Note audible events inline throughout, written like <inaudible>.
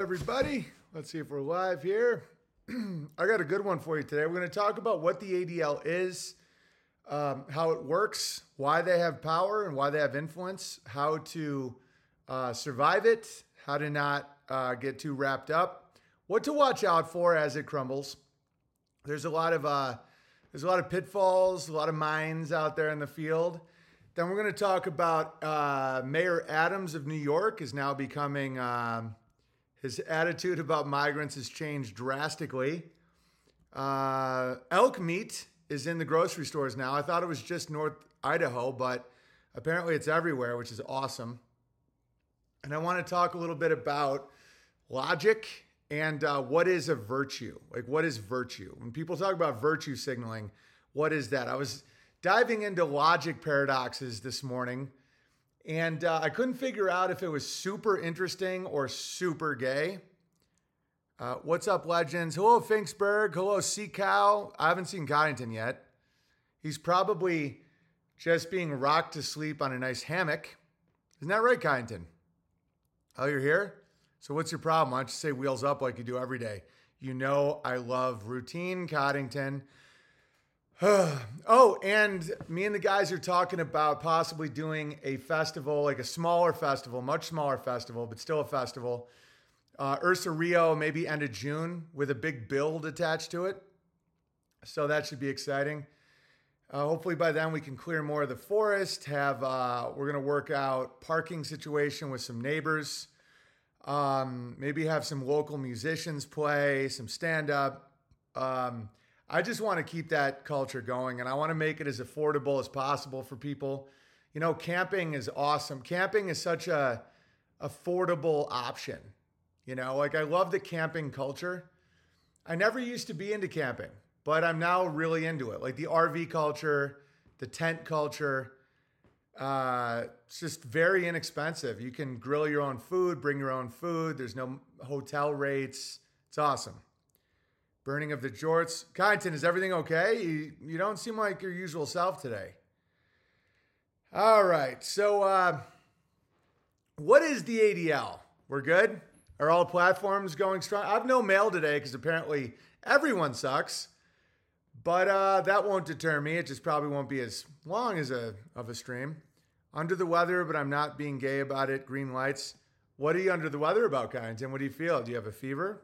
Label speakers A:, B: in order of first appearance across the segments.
A: everybody. Let's see if we're live here. <clears throat> I got a good one for you today. We're going to talk about what the ADL is, um, how it works, why they have power and why they have influence, how to uh, survive it, how to not uh, get too wrapped up, what to watch out for as it crumbles. There's a lot of uh, there's a lot of pitfalls, a lot of mines out there in the field. Then we're going to talk about uh, Mayor Adams of New York is now becoming. Um, his attitude about migrants has changed drastically. Uh, elk meat is in the grocery stores now. I thought it was just North Idaho, but apparently it's everywhere, which is awesome. And I want to talk a little bit about logic and uh, what is a virtue. Like, what is virtue? When people talk about virtue signaling, what is that? I was diving into logic paradoxes this morning and uh, I couldn't figure out if it was super interesting or super gay. Uh, what's up, legends? Hello, Finksburg. Hello, Sea Cow. I haven't seen Coddington yet. He's probably just being rocked to sleep on a nice hammock. Isn't that right, Coddington? Oh, you're here? So, what's your problem? Why don't you say wheels up like you do every day? You know, I love routine, Coddington. <sighs> oh, and me and the guys are talking about possibly doing a festival, like a smaller festival, much smaller festival, but still a festival. Uh, Ursa Rio, maybe end of June, with a big build attached to it. So that should be exciting. Uh, hopefully by then we can clear more of the forest. Have uh, we're gonna work out parking situation with some neighbors. Um, maybe have some local musicians play, some stand up. Um, I just want to keep that culture going and I want to make it as affordable as possible for people. You know, camping is awesome. Camping is such a affordable option. You know, like I love the camping culture. I never used to be into camping, but I'm now really into it. Like the RV culture, the tent culture. Uh, it's just very inexpensive. You can grill your own food, bring your own food. There's no hotel rates. It's awesome. Burning of the jorts. Kyneton, is everything okay? You, you don't seem like your usual self today. All right. So, uh, what is the ADL? We're good? Are all platforms going strong? I've no mail today because apparently everyone sucks. But uh, that won't deter me. It just probably won't be as long as a of a stream. Under the weather, but I'm not being gay about it. Green lights. What are you under the weather about, Kyneton? What do you feel? Do you have a fever?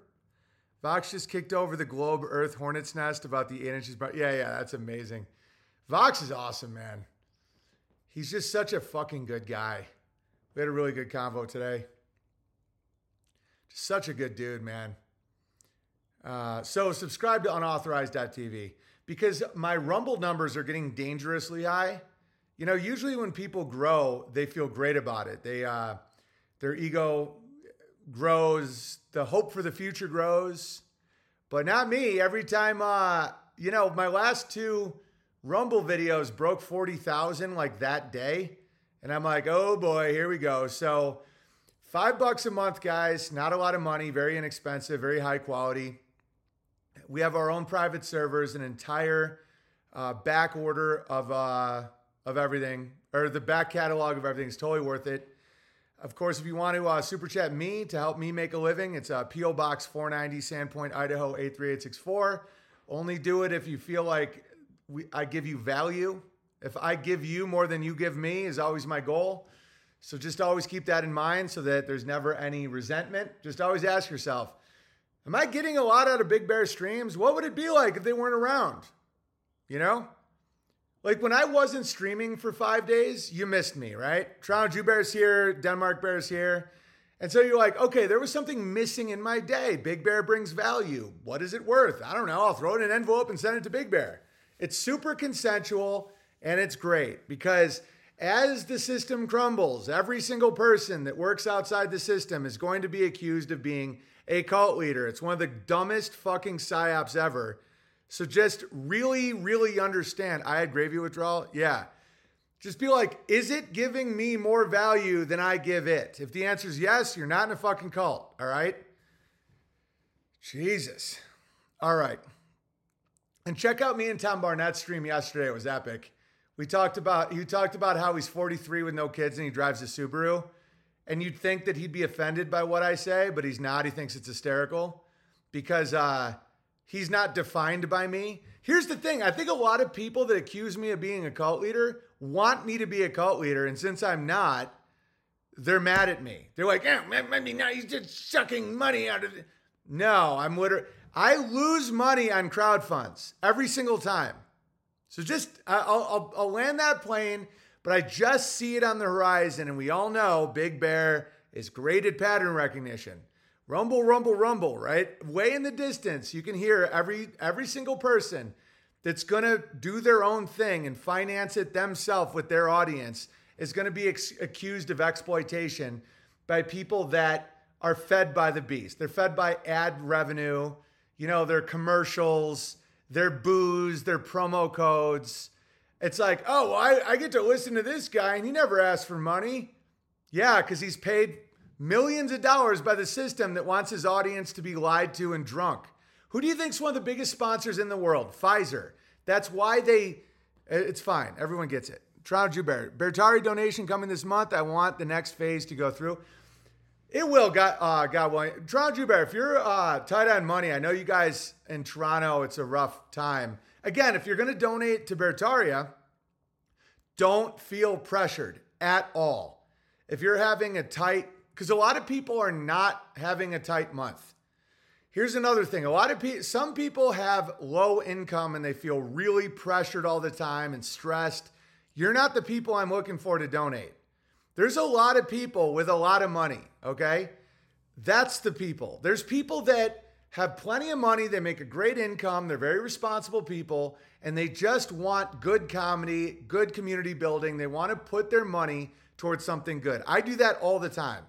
A: Vox just kicked over the globe Earth hornet's nest about the eight. But yeah, yeah, that's amazing. Vox is awesome, man. He's just such a fucking good guy. We had a really good convo today. Just such a good dude, man. Uh, so subscribe to unauthorized.tv because my Rumble numbers are getting dangerously high. You know, usually when people grow, they feel great about it. They uh, their ego grows, the hope for the future grows. But not me. Every time, uh, you know, my last two Rumble videos broke 40,000 like that day. And I'm like, oh boy, here we go. So, five bucks a month, guys. Not a lot of money, very inexpensive, very high quality. We have our own private servers, an entire uh, back order of, uh, of everything, or the back catalog of everything is totally worth it. Of course, if you want to uh, super chat me to help me make a living, it's uh, P.O. Box 490, Sandpoint, Idaho 83864. Only do it if you feel like we, I give you value. If I give you more than you give me, is always my goal. So just always keep that in mind so that there's never any resentment. Just always ask yourself, am I getting a lot out of Big Bear streams? What would it be like if they weren't around? You know? Like when I wasn't streaming for five days, you missed me, right? Toronto Jew Bears here, Denmark Bears here. And so you're like, okay, there was something missing in my day. Big Bear brings value. What is it worth? I don't know. I'll throw it in an envelope and send it to Big Bear. It's super consensual and it's great because as the system crumbles, every single person that works outside the system is going to be accused of being a cult leader. It's one of the dumbest fucking psyops ever so just really, really understand. I had gravy withdrawal. Yeah. Just be like, is it giving me more value than I give it? If the answer is yes, you're not in a fucking cult. All right. Jesus. All right. And check out me and Tom Barnett's stream yesterday. It was epic. We talked about he talked about how he's 43 with no kids and he drives a Subaru. and you'd think that he'd be offended by what I say, but he's not. He thinks it's hysterical because uh, he's not defined by me. Here's the thing I think a lot of people that accuse me of being a cult leader want me to be a cult leader. And since I'm not, they're mad at me. They're like, oh, I mean, now he's just sucking money out of it. No, I'm literally, I lose money on crowd funds every single time. So just, I'll, I'll, I'll land that plane, but I just see it on the horizon. And we all know Big Bear is great at pattern recognition. Rumble, rumble, rumble, right? Way in the distance, you can hear every every single person that's going to do their own thing and finance it themselves with their audience is going to be ex- accused of exploitation by people that are fed by the beast. They're fed by ad revenue, you know, their commercials, their booze, their promo codes. It's like, oh, I, I get to listen to this guy and he never asked for money. Yeah, because he's paid millions of dollars by the system that wants his audience to be lied to and drunk. Who do you think is one of the biggest sponsors in the world? Pfizer. That's why they, it's fine. Everyone gets it. Toronto Jew Bear. Bertari donation coming this month. I want the next phase to go through. It will, got uh, got one. Toronto Jew Bear, if you're uh, tight on money, I know you guys in Toronto, it's a rough time. Again, if you're going to donate to Bertaria, don't feel pressured at all. If you're having a tight because a lot of people are not having a tight month. Here's another thing. A lot of people, some people have low income and they feel really pressured all the time and stressed. You're not the people I'm looking for to donate. There's a lot of people with a lot of money, okay? That's the people. There's people that have plenty of money, they make a great income, they're very responsible people, and they just want good comedy, good community building. They want to put their money towards something good. I do that all the time.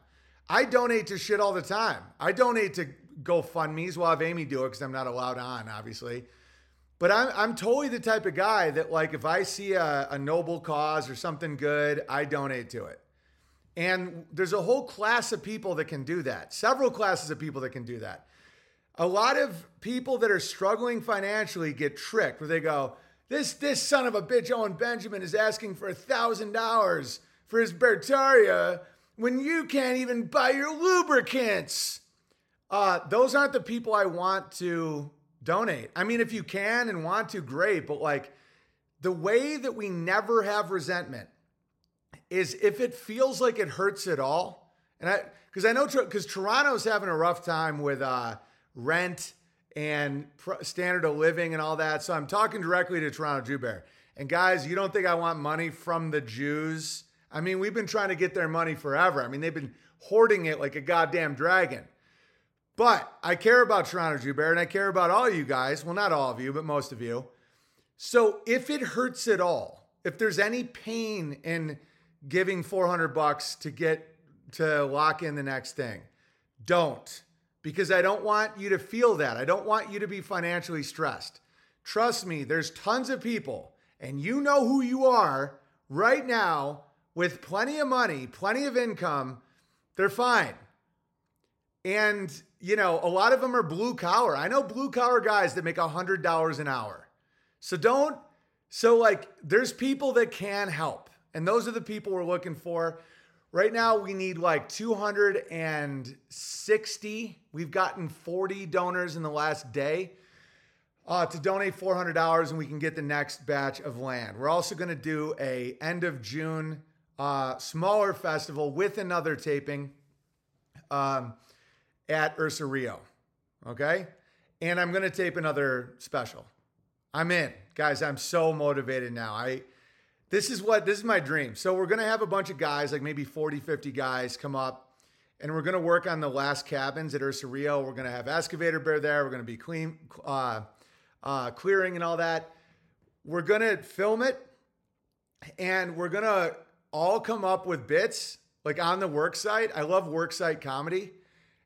A: I donate to shit all the time. I donate to GoFundMe's. We'll have Amy do it because I'm not allowed on, obviously. But I'm, I'm totally the type of guy that, like, if I see a, a noble cause or something good, I donate to it. And there's a whole class of people that can do that, several classes of people that can do that. A lot of people that are struggling financially get tricked where they go, this, this son of a bitch, Owen Benjamin, is asking for a $1,000 for his Bertaria when you can't even buy your lubricants. Uh, those aren't the people I want to donate. I mean, if you can and want to, great. But like the way that we never have resentment is if it feels like it hurts at all. And I, because I know, because Toronto's having a rough time with uh, rent and standard of living and all that. So I'm talking directly to Toronto Jew Bear. And guys, you don't think I want money from the Jews I mean, we've been trying to get their money forever. I mean, they've been hoarding it like a goddamn dragon. But I care about Toronto Jew Bear and I care about all you guys. Well, not all of you, but most of you. So if it hurts at all, if there's any pain in giving 400 bucks to get to lock in the next thing, don't. Because I don't want you to feel that. I don't want you to be financially stressed. Trust me, there's tons of people, and you know who you are right now with plenty of money, plenty of income, they're fine. And, you know, a lot of them are blue collar. I know blue collar guys that make $100 an hour. So don't, so like, there's people that can help. And those are the people we're looking for. Right now, we need like 260. We've gotten 40 donors in the last day uh, to donate $400 and we can get the next batch of land. We're also going to do a end of June uh, smaller festival with another taping um, at Ursa Rio. Okay. And I'm going to tape another special. I'm in. Guys, I'm so motivated now. I this is what this is my dream. So we're going to have a bunch of guys, like maybe 40, 50 guys come up and we're going to work on the last cabins at Ursa Rio. We're going to have excavator bear there. We're going to be clean uh, uh, clearing and all that. We're going to film it and we're going to all come up with bits like on the work site. I love work site comedy.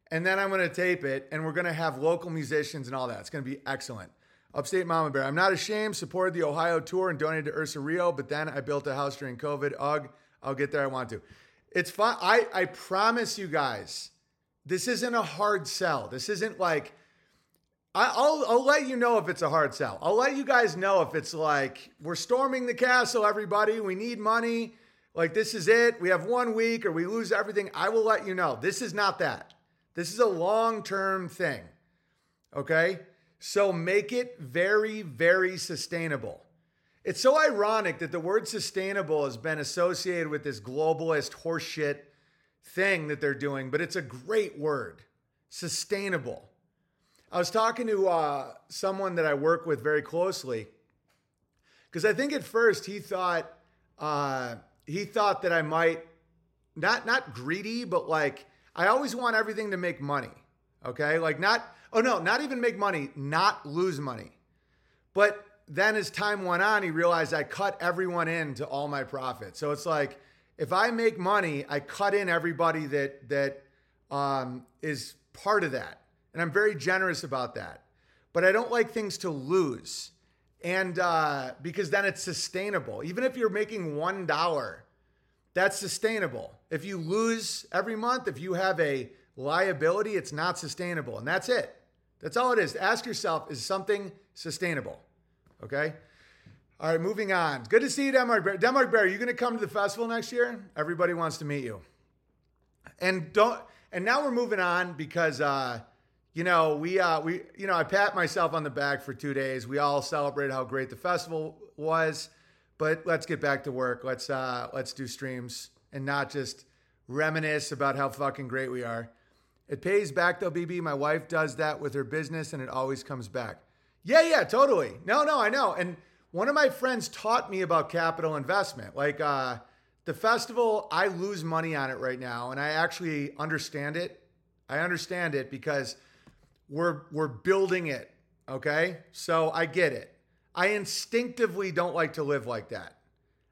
A: And then I'm going to tape it and we're going to have local musicians and all that. It's going to be excellent. Upstate Mama Bear. I'm not ashamed. Supported the Ohio tour and donated to Ursa Rio, but then I built a house during COVID. Ugh, I'll get there. I want to. It's fun. I, I promise you guys, this isn't a hard sell. This isn't like, I, will I'll let you know if it's a hard sell. I'll let you guys know if it's like, we're storming the castle, everybody. We need money like this is it. We have one week or we lose everything. I will let you know. This is not that. This is a long term thing. Okay. So make it very, very sustainable. It's so ironic that the word sustainable has been associated with this globalist horseshit thing that they're doing, but it's a great word sustainable. I was talking to uh, someone that I work with very closely because I think at first he thought uh, he thought that I might not not greedy, but like I always want everything to make money. Okay, like not oh no, not even make money, not lose money. But then as time went on, he realized I cut everyone into all my profits. So it's like if I make money, I cut in everybody that that um, is part of that. And I'm very generous about that. But I don't like things to lose. And uh, because then it's sustainable. Even if you're making $1, that's sustainable. If you lose every month, if you have a liability, it's not sustainable. And that's it. That's all it is. Ask yourself is something sustainable? Okay. All right, moving on. Good to see you, Denmark Bear. Denmark Bear, are you going to come to the festival next year? Everybody wants to meet you. And don't and now we're moving on because uh, you know we uh, we you know I pat myself on the back for two days. We all celebrate how great the festival was, but let's get back to work. Let's uh, let's do streams and not just reminisce about how fucking great we are. It pays back though, BB. My wife does that with her business, and it always comes back. Yeah, yeah, totally. No, no, I know. And one of my friends taught me about capital investment. Like, uh, the festival, I lose money on it right now, and I actually understand it. I understand it because we're we're building it. Okay, so I get it. I instinctively don't like to live like that.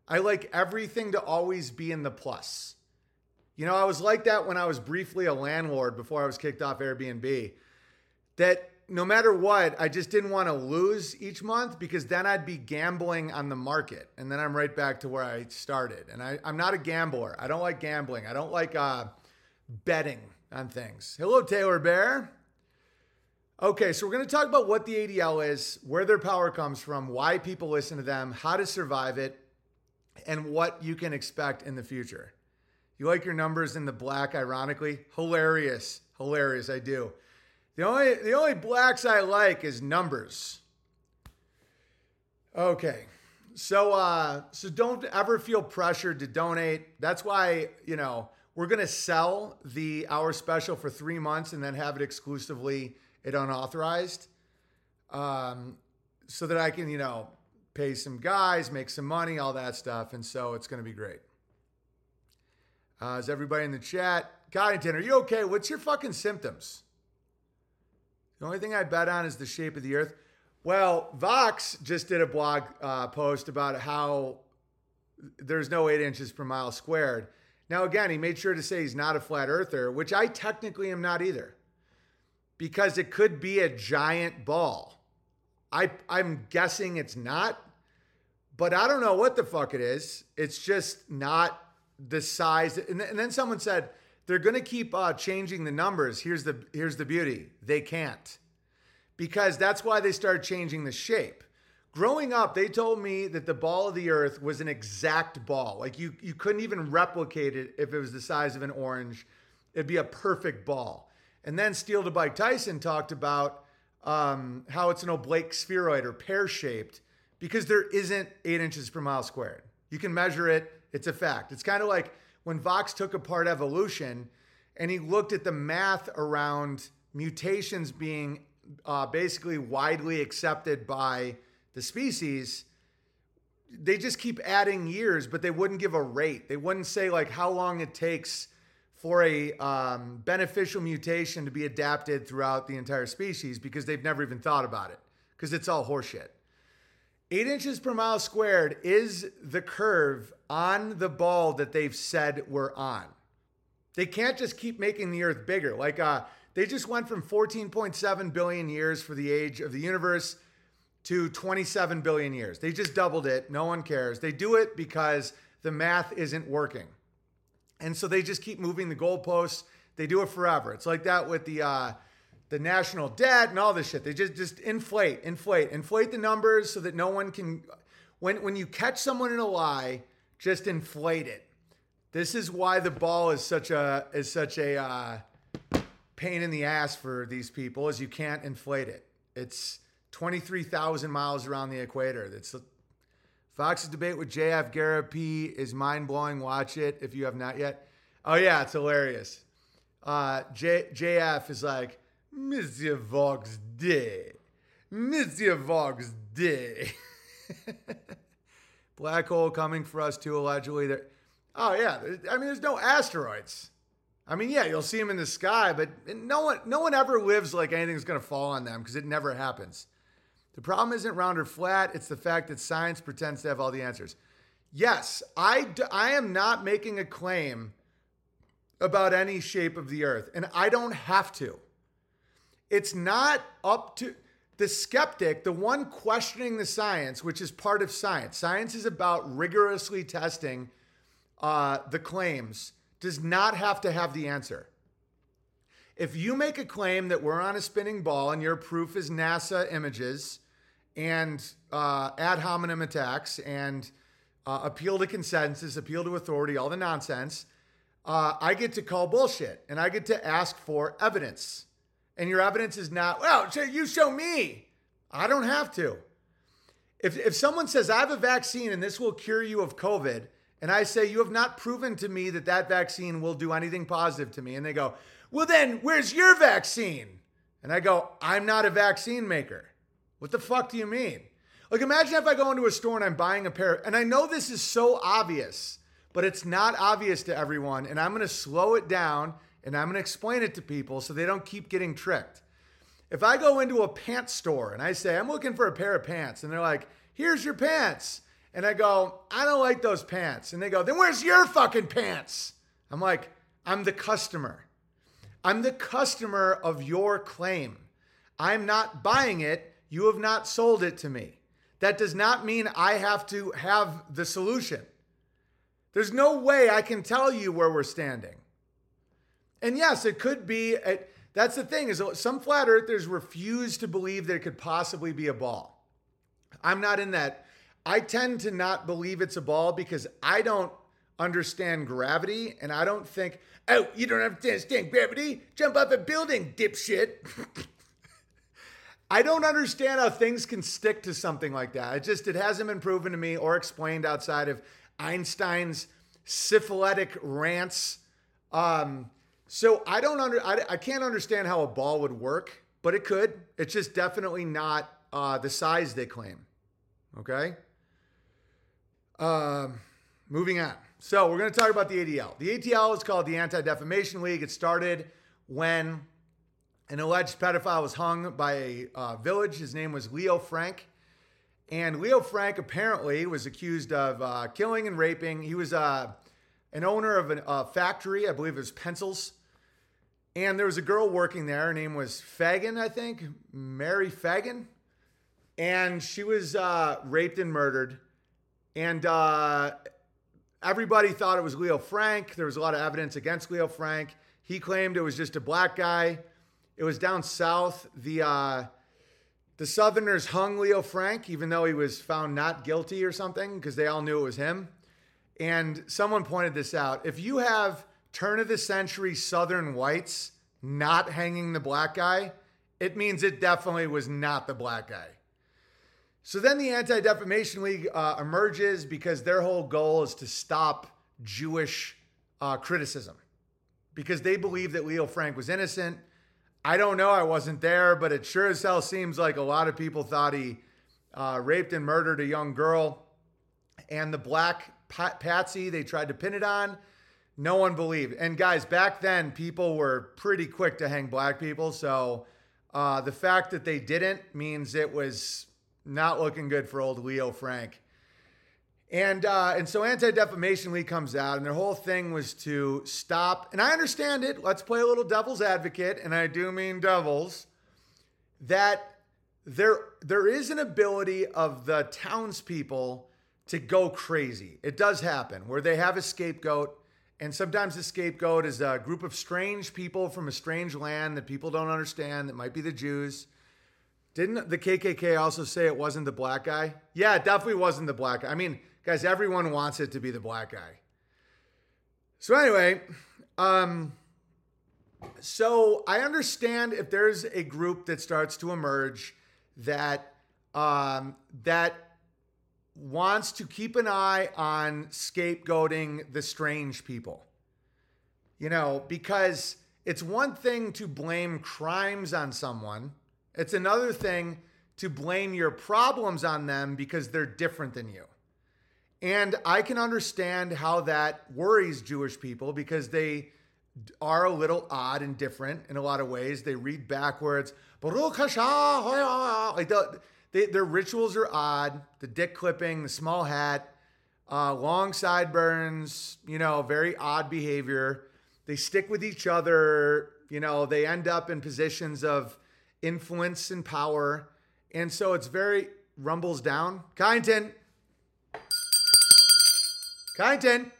A: I like everything to always be in the plus. You know, I was like that when I was briefly a landlord before I was kicked off Airbnb. That no matter what, I just didn't want to lose each month because then I'd be gambling on the market. And then I'm right back to where I started. And I, am not a gambler. I don't like gambling. I don't like uh, betting on things. Hello, Taylor Bear. Okay, so we're going to talk about what the ADL is, where their power comes from, why people listen to them, how to survive it, and what you can expect in the future. You like your numbers in the black, ironically? Hilarious. Hilarious. I do. The only the only blacks I like is numbers. Okay. So uh so don't ever feel pressured to donate. That's why, you know, we're to sell the hour special for 3 months and then have it exclusively at unauthorized. Um so that I can, you know, pay some guys, make some money, all that stuff. And so it's going to be great. Uh, is everybody in the chat? Coddington, are you okay? What's your fucking symptoms? The only thing I bet on is the shape of the earth. Well, Vox just did a blog uh, post about how there's no eight inches per mile squared. Now, again, he made sure to say he's not a flat earther, which I technically am not either, because it could be a giant ball. I, I'm guessing it's not, but I don't know what the fuck it is. It's just not the size. And, and then someone said, they're going to keep uh, changing the numbers. Here's the here's the beauty. They can't. Because that's why they started changing the shape. Growing up, they told me that the ball of the earth was an exact ball. Like you you couldn't even replicate it if it was the size of an orange. It'd be a perfect ball. And then Steel to Tyson talked about um, how it's an oblique spheroid or pear shaped because there isn't eight inches per mile squared. You can measure it, it's a fact. It's kind of like when Vox took apart evolution and he looked at the math around mutations being uh, basically widely accepted by the species, they just keep adding years, but they wouldn't give a rate. They wouldn't say like how long it takes for a um, beneficial mutation to be adapted throughout the entire species because they've never even thought about it because it's all horseshit. Eight inches per mile squared is the curve on the ball that they've said we're on. They can't just keep making the earth bigger. Like uh, they just went from 14.7 billion years for the age of the universe to 27 billion years. They just doubled it. No one cares. They do it because the math isn't working. And so they just keep moving the goalposts. They do it forever. It's like that with the uh, the national debt and all this shit. They just just inflate, inflate, inflate the numbers so that no one can when when you catch someone in a lie, just inflate it. This is why the ball is such a is such a uh, pain in the ass for these people, is you can't inflate it. It's twenty three thousand miles around the equator. That's Vox's debate with JF P is mind blowing. Watch it if you have not yet. Oh yeah, it's hilarious. Uh, J- JF is like Monsieur Vox Day, Monsieur Vox Day. <laughs> Black hole coming for us too, allegedly. There. Oh yeah, I mean, there's no asteroids. I mean, yeah, you'll see them in the sky, but no one, no one ever lives like anything's going to fall on them because it never happens. The problem isn't round or flat; it's the fact that science pretends to have all the answers. Yes, I, I am not making a claim about any shape of the earth, and I don't have to. It's not up to the skeptic, the one questioning the science, which is part of science. Science is about rigorously testing uh, the claims, does not have to have the answer. If you make a claim that we're on a spinning ball and your proof is NASA images and uh, ad hominem attacks and uh, appeal to consensus, appeal to authority, all the nonsense, uh, I get to call bullshit and I get to ask for evidence and your evidence is not, well, you show me. I don't have to. If, if someone says, I have a vaccine and this will cure you of COVID, and I say, you have not proven to me that that vaccine will do anything positive to me, and they go, well, then where's your vaccine? And I go, I'm not a vaccine maker. What the fuck do you mean? Like, imagine if I go into a store and I'm buying a pair, and I know this is so obvious, but it's not obvious to everyone, and I'm gonna slow it down and I'm to explain it to people so they don't keep getting tricked. If I go into a pants store and I say, I'm looking for a pair of pants, and they're like, here's your pants. And I go, I don't like those pants. And they go, then where's your fucking pants? I'm like, I'm the customer. I'm the customer of your claim. I'm not buying it. You have not sold it to me. That does not mean I have to have the solution. There's no way I can tell you where we're standing. And yes, it could be. That's the thing is some flat earthers refuse to believe that it could possibly be a ball. I'm not in that. I tend to not believe it's a ball because I don't understand gravity and I don't think, oh, you don't understand gravity? Jump off a building, dipshit. <laughs> I don't understand how things can stick to something like that. It just it hasn't been proven to me or explained outside of Einstein's syphilitic rants. Um, so I don't under I, I can't understand how a ball would work, but it could. It's just definitely not uh, the size they claim. Okay. Um, moving on. So we're going to talk about the ADL. The ADL is called the Anti Defamation League. It started when an alleged pedophile was hung by a uh, village. His name was Leo Frank. And Leo Frank apparently was accused of uh, killing and raping. He was uh, an owner of a factory, I believe it was pencils. And there was a girl working there. Her name was Fagan, I think, Mary Fagan. And she was uh, raped and murdered. And uh, everybody thought it was Leo Frank. There was a lot of evidence against Leo Frank. He claimed it was just a black guy. It was down south. The uh, the Southerners hung Leo Frank, even though he was found not guilty or something, because they all knew it was him. And someone pointed this out. If you have turn of the century Southern whites not hanging the black guy, it means it definitely was not the black guy. So then the Anti Defamation League uh, emerges because their whole goal is to stop Jewish uh, criticism because they believe that Leo Frank was innocent. I don't know, I wasn't there, but it sure as hell seems like a lot of people thought he uh, raped and murdered a young girl. And the black patsy they tried to pin it on no one believed. And guys, back then, people were pretty quick to hang black people. So uh, the fact that they didn't means it was not looking good for old Leo Frank. And uh, and so Anti Defamation League comes out, and their whole thing was to stop. And I understand it. Let's play a little devil's advocate, and I do mean devils. That there there is an ability of the townspeople to go crazy. It does happen where they have a scapegoat and sometimes the scapegoat is a group of strange people from a strange land that people don't understand, that might be the Jews. Didn't the KKK also say it wasn't the black guy? Yeah, it definitely wasn't the black guy. I mean, guys, everyone wants it to be the black guy. So anyway, um, so I understand if there's a group that starts to emerge that um, that wants to keep an eye on scapegoating the strange people. You know, because it's one thing to blame crimes on someone, it's another thing to blame your problems on them because they're different than you. And I can understand how that worries Jewish people because they are a little odd and different in a lot of ways. They read backwards. Baruch Hashem. Like the, they, their rituals are odd. The dick clipping, the small hat, uh, long sideburns, you know, very odd behavior. They stick with each other. You know, they end up in positions of influence and power. And so it's very rumbles down. Kyneton. Kyneton.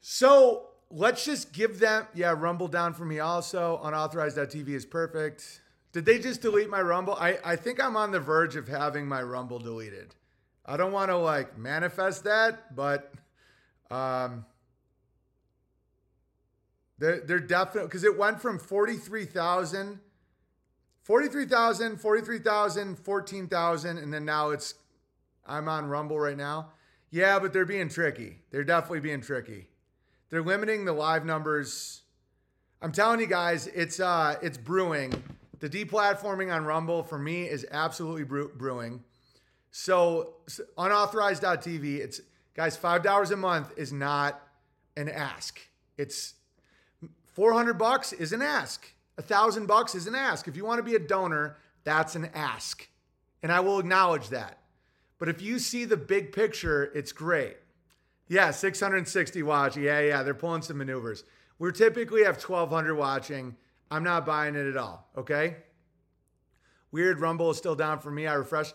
A: So let's just give them, yeah, Rumble down for me also. Unauthorized.tv is perfect. Did they just delete my Rumble? I, I think I'm on the verge of having my Rumble deleted. I don't want to like manifest that, but um, they're, they're definitely, because it went from 43,000, 43,000, 43,000, 14,000, and then now it's, I'm on Rumble right now. Yeah, but they're being tricky. They're definitely being tricky. They're limiting the live numbers. I'm telling you guys, it's uh, it's brewing. The deplatforming on Rumble for me is absolutely brewing. So unauthorized.tv, it's guys, five dollars a month is not an ask. It's 400 bucks is an ask. A thousand bucks is an ask. If you want to be a donor, that's an ask. And I will acknowledge that. But if you see the big picture, it's great. Yeah, 660 watch. Yeah, yeah, they're pulling some maneuvers. We typically have 1,200 watching. I'm not buying it at all. Okay. Weird Rumble is still down for me. I refresh.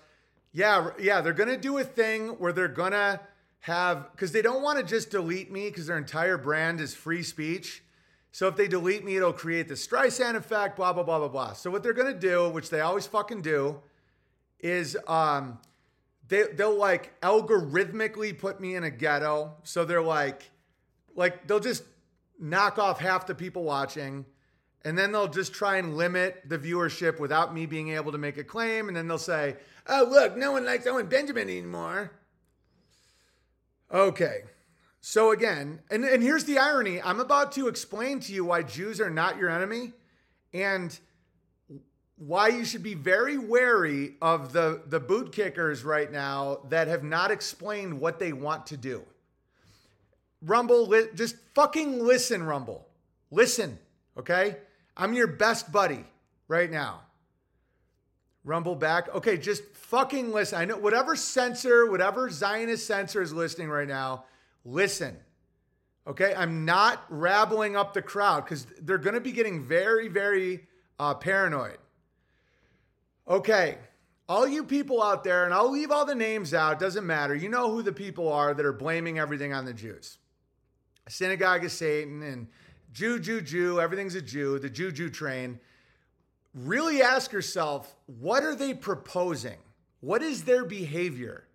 A: Yeah, yeah, they're gonna do a thing where they're gonna have because they don't want to just delete me because their entire brand is free speech. So if they delete me, it'll create the Streisand effect. Blah blah blah blah blah. So what they're gonna do, which they always fucking do, is um, they they'll like algorithmically put me in a ghetto. So they're like like they'll just knock off half the people watching and then they'll just try and limit the viewership without me being able to make a claim and then they'll say, "Oh, look, no one likes Owen Benjamin anymore." Okay. So again, and, and here's the irony. I'm about to explain to you why Jews are not your enemy and why you should be very wary of the, the boot kickers right now that have not explained what they want to do. Rumble, li- just fucking listen, Rumble. Listen, okay? I'm your best buddy right now. Rumble back. Okay, just fucking listen. I know whatever censor, whatever Zionist censor is listening right now, listen. Okay, I'm not rabbling up the crowd because they're going to be getting very, very uh, paranoid. Okay, all you people out there, and I'll leave all the names out, doesn't matter. You know who the people are that are blaming everything on the Jews. Synagogue of Satan and Jew, Jew, Jew, everything's a Jew, the Jew, Jew train. Really ask yourself, what are they proposing? What is their behavior?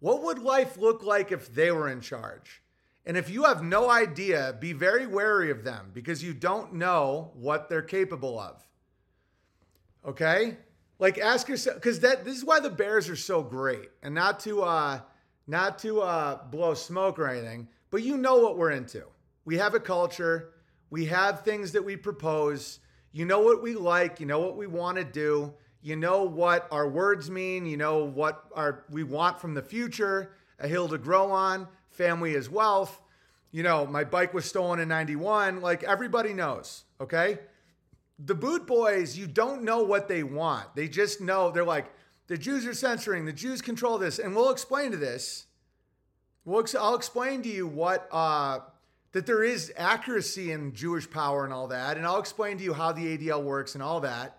A: What would life look like if they were in charge? And if you have no idea, be very wary of them because you don't know what they're capable of. Okay? Like ask yourself because that this is why the Bears are so great, and not to uh, not to uh, blow smoke or anything, but you know what we're into. We have a culture, we have things that we propose. You know what we like, you know what we want to do, you know what our words mean, you know what our we want from the future, a hill to grow on, family is wealth. You know, my bike was stolen in 91, like everybody knows, okay? The boot boys, you don't know what they want. They just know they're like, the Jews are censoring, the Jews control this. And we'll explain to this. We'll, I'll explain to you what, uh, that there is accuracy in Jewish power and all that. And I'll explain to you how the ADL works and all that.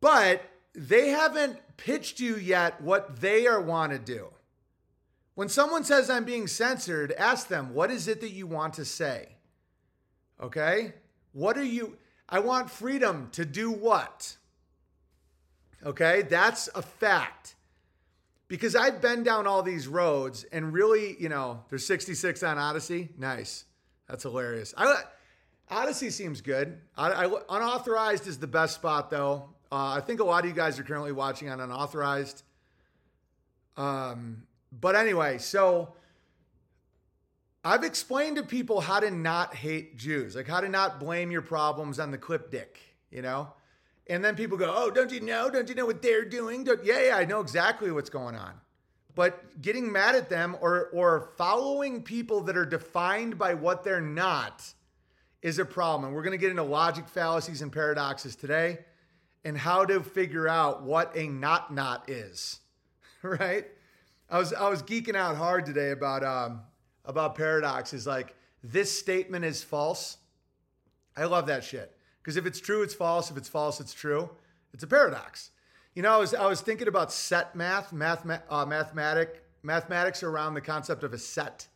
A: But they haven't pitched you yet what they are want to do. When someone says I'm being censored, ask them, what is it that you want to say? Okay? What are you I want freedom to do what? Okay, that's a fact. because I've been down all these roads and really, you know, there's 66 on Odysee. Nice. That's hilarious. I, Odysee seems good. I, I, unauthorized is the best spot though. Uh, I think a lot of you guys are currently watching on unauthorized. Um, but anyway, so I've explained to people how to not hate Jews, like how to not blame your problems on the clip dick, you know? And then people go, "Oh, don't you know? Don't you know what they're doing?" Don't, yeah, yeah, I know exactly what's going on. But getting mad at them or or following people that are defined by what they're not is a problem. And we're going to get into logic fallacies and paradoxes today and how to figure out what a not not is. <laughs> right? I was I was geeking out hard today about um about paradox is like this statement is false. I love that shit. Because if it's true, it's false. If it's false, it's true. It's a paradox. You know, I was I was thinking about set math, math uh, mathematic mathematics around the concept of a set,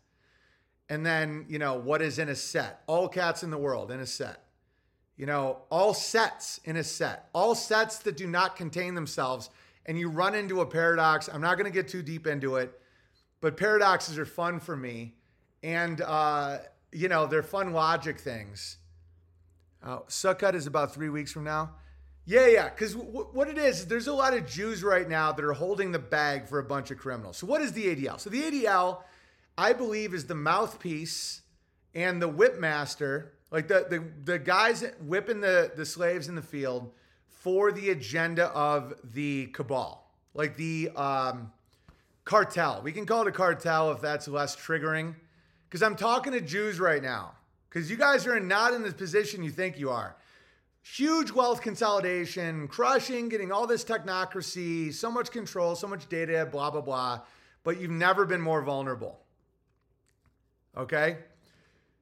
A: and then you know what is in a set. All cats in the world in a set. You know, all sets in a set. All sets that do not contain themselves, and you run into a paradox. I'm not going to get too deep into it, but paradoxes are fun for me, and uh, you know they're fun logic things uh, Sukkot is about three weeks from now. Yeah, yeah. Because w- what it is, there's a lot of Jews right now that are holding the bag for a bunch of criminals. So what is the ADL? So the ADL, I believe, is the mouthpiece and the whipmaster, like the the, the guys whipping the, the slaves in the field for the agenda of the cabal, like the um, cartel. We can call it a cartel if that's less triggering. Because I'm talking to Jews right now because you guys are not in the position you think you are. Huge wealth consolidation, crushing, getting all this technocracy, so much control, so much data, blah, blah, blah. But you've never been more vulnerable. Okay?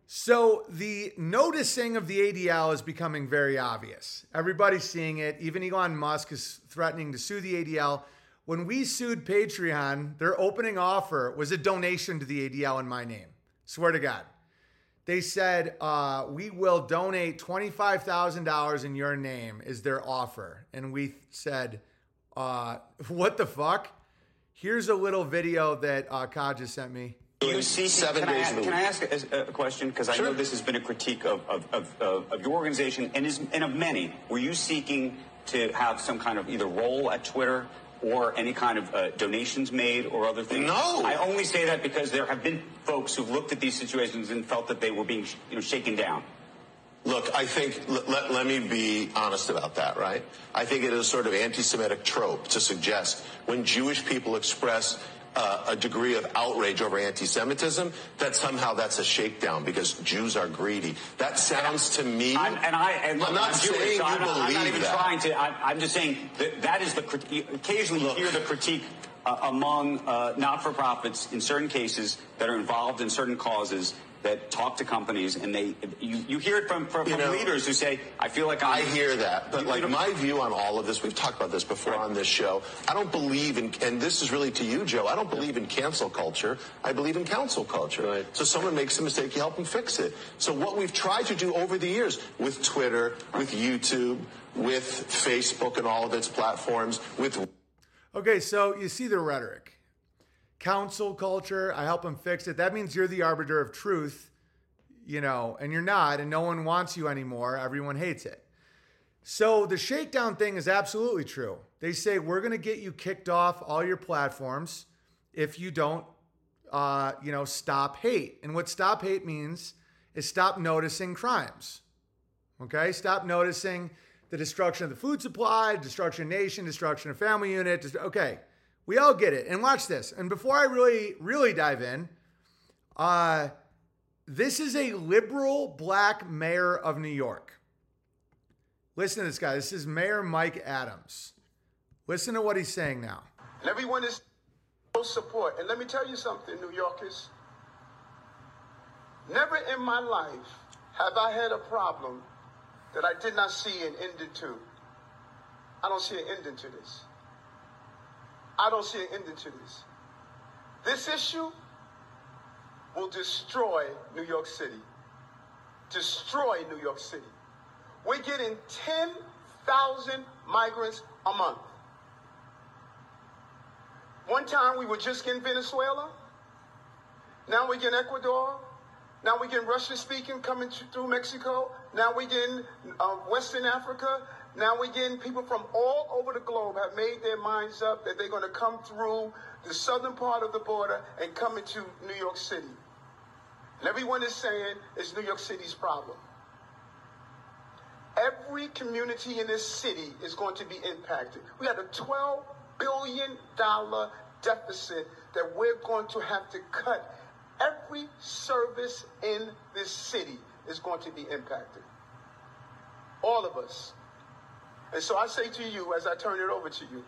A: So the noticing of the ADL is becoming very obvious. Everybody's seeing it. Even Elon Musk is threatening to sue the ADL. When we sued Patreon, their opening offer was a donation to the ADL in my name. Swear to God they said uh, we will donate $25000 in your name is their offer and we said uh, what the fuck here's a little video that uh, Kaj sent me
B: you see seven can days I, Can I ask a, a question? Because sure. I know this has been a critique of, of, of, of your organization and, is, and of many. Were you seeking to have some kind of either role at Twitter or any kind of uh, donations made or other things?
C: No.
B: I only say that because there have been folks who've looked at these situations and felt that they were being you know, shaken down.
C: Look, I think, let, let me be honest about that, right? I think it is a sort of anti-Semitic trope to suggest when Jewish people express uh, a degree of outrage over anti-Semitism, that somehow that's a shakedown because Jews are greedy. That sounds to me.
B: I'm, and I, and
C: I'm not
B: I'm
C: saying Jewish,
B: so
C: you
B: I'm
C: believe
B: not, I'm not even
C: that.
B: trying to. I, am just saying that that is the. Occasionally, you hear the critique uh, among uh, not-for-profits in certain cases that are involved in certain causes that talk to companies and they you, you hear it from, from, from know, leaders who say i feel like I'm,
C: i hear that but like my view on all of this we've talked about this before right. on this show i don't believe in and this is really to you joe i don't believe in cancel culture i believe in council culture right. so someone makes a mistake you help them fix it so what we've tried to do over the years with twitter with youtube with facebook and all of its platforms with
A: okay so you see the rhetoric council culture. I help them fix it. That means you're the arbiter of truth, you know, and you're not, and no one wants you anymore. Everyone hates it. So the shakedown thing is absolutely true. They say we're going to get you kicked off all your platforms if you don't, uh, you know, stop hate. And what stop hate means is stop noticing crimes. Okay, stop noticing the destruction of the food supply, destruction of nation, destruction of family unit. Okay, we all get it. And watch this. And before I really, really dive in, uh, this is a liberal black mayor of New York. Listen to this guy. This is Mayor Mike Adams. Listen to what he's saying now.
D: And everyone is support. And let me tell you something, New Yorkers. Never in my life have I had a problem that I did not see an ending to. I don't see an ending to this. I don't see an ending to this. This issue will destroy New York City. Destroy New York City. We're getting 10,000 migrants a month. One time we were just getting Venezuela. Now we get Ecuador. Now we get Russian speaking coming through Mexico. Now we get uh, Western Africa. Now we getting people from all over the globe have made their minds up that they're going to come through the southern part of the border and come into New York City. And everyone is saying it's New York City's problem. Every community in this city is going to be impacted. We had a $12 billion deficit that we're going to have to cut. Every service in this city is going to be impacted. All of us. And so I say to you, as I turn it over to you,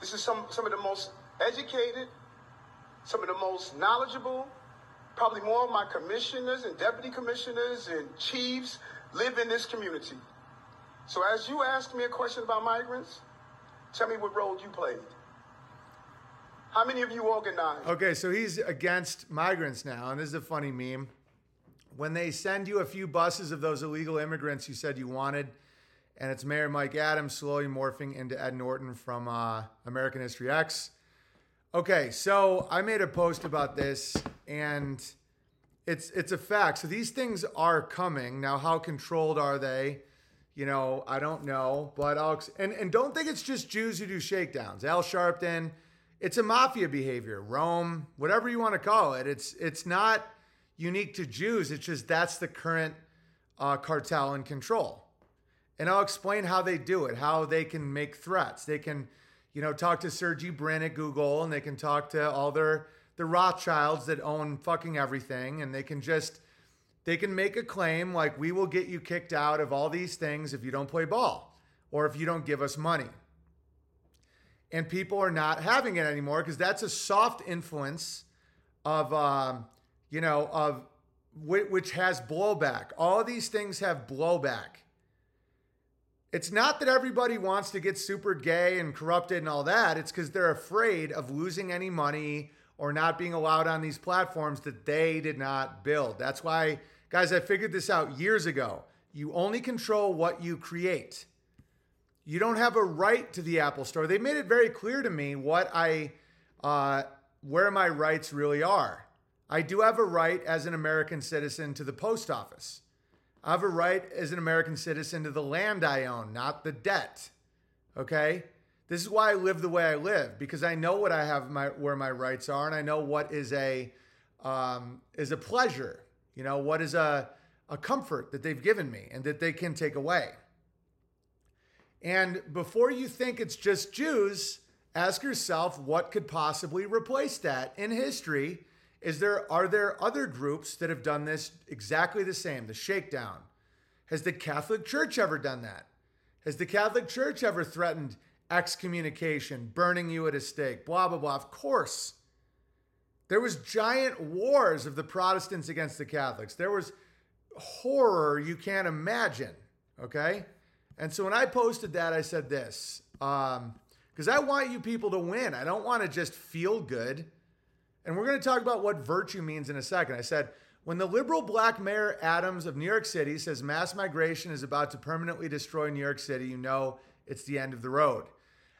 D: this is some, some of the most educated, some of the most knowledgeable, probably more of my commissioners and deputy commissioners and chiefs live in this community. So as you ask me a question about migrants, tell me what role you played. How many of you organized?
A: Okay, so he's against migrants now, and this is a funny meme. When they send you a few buses of those illegal immigrants you said you wanted, and it's Mayor Mike Adams slowly morphing into Ed Norton from uh, American History X. Okay, so I made a post about this, and it's it's a fact. So these things are coming now. How controlled are they? You know, I don't know, but I'll and and don't think it's just Jews who do shakedowns. Al Sharpton, it's a mafia behavior. Rome, whatever you want to call it, it's it's not unique to Jews. It's just that's the current uh, cartel in control. And I'll explain how they do it, how they can make threats. They can, you know, talk to Sergey Brin at Google and they can talk to all their the Rothschilds that own fucking everything and they can just they can make a claim like we will get you kicked out of all these things if you don't play ball or if you don't give us money. And people are not having it anymore because that's a soft influence of um, you know, of which has blowback. All these things have blowback. It's not that everybody wants to get super gay and corrupted and all that. It's because they're afraid of losing any money or not being allowed on these platforms that they did not build. That's why, guys, I figured this out years ago. You only control what you create. You don't have a right to the Apple Store. They made it very clear to me what I, uh, where my rights really are. I do have a right as an American citizen to the post office. I have a right as an American citizen to the land I own, not the debt. Okay? This is why I live the way I live because I know what I have my where my rights are and I know what is a um, is a pleasure. You know, what is a a comfort that they've given me and that they can take away. And before you think it's just Jews, ask yourself what could possibly replace that in history is there are there other groups that have done this exactly the same? The shakedown. Has the Catholic Church ever done that? Has the Catholic Church ever threatened excommunication, burning you at a stake, blah blah blah? Of course. There was giant wars of the Protestants against the Catholics. There was horror you can't imagine. Okay, and so when I posted that, I said this because um, I want you people to win. I don't want to just feel good. And we're going to talk about what virtue means in a second. I said, when the liberal black mayor Adams of New York City says mass migration is about to permanently destroy New York City, you know it's the end of the road.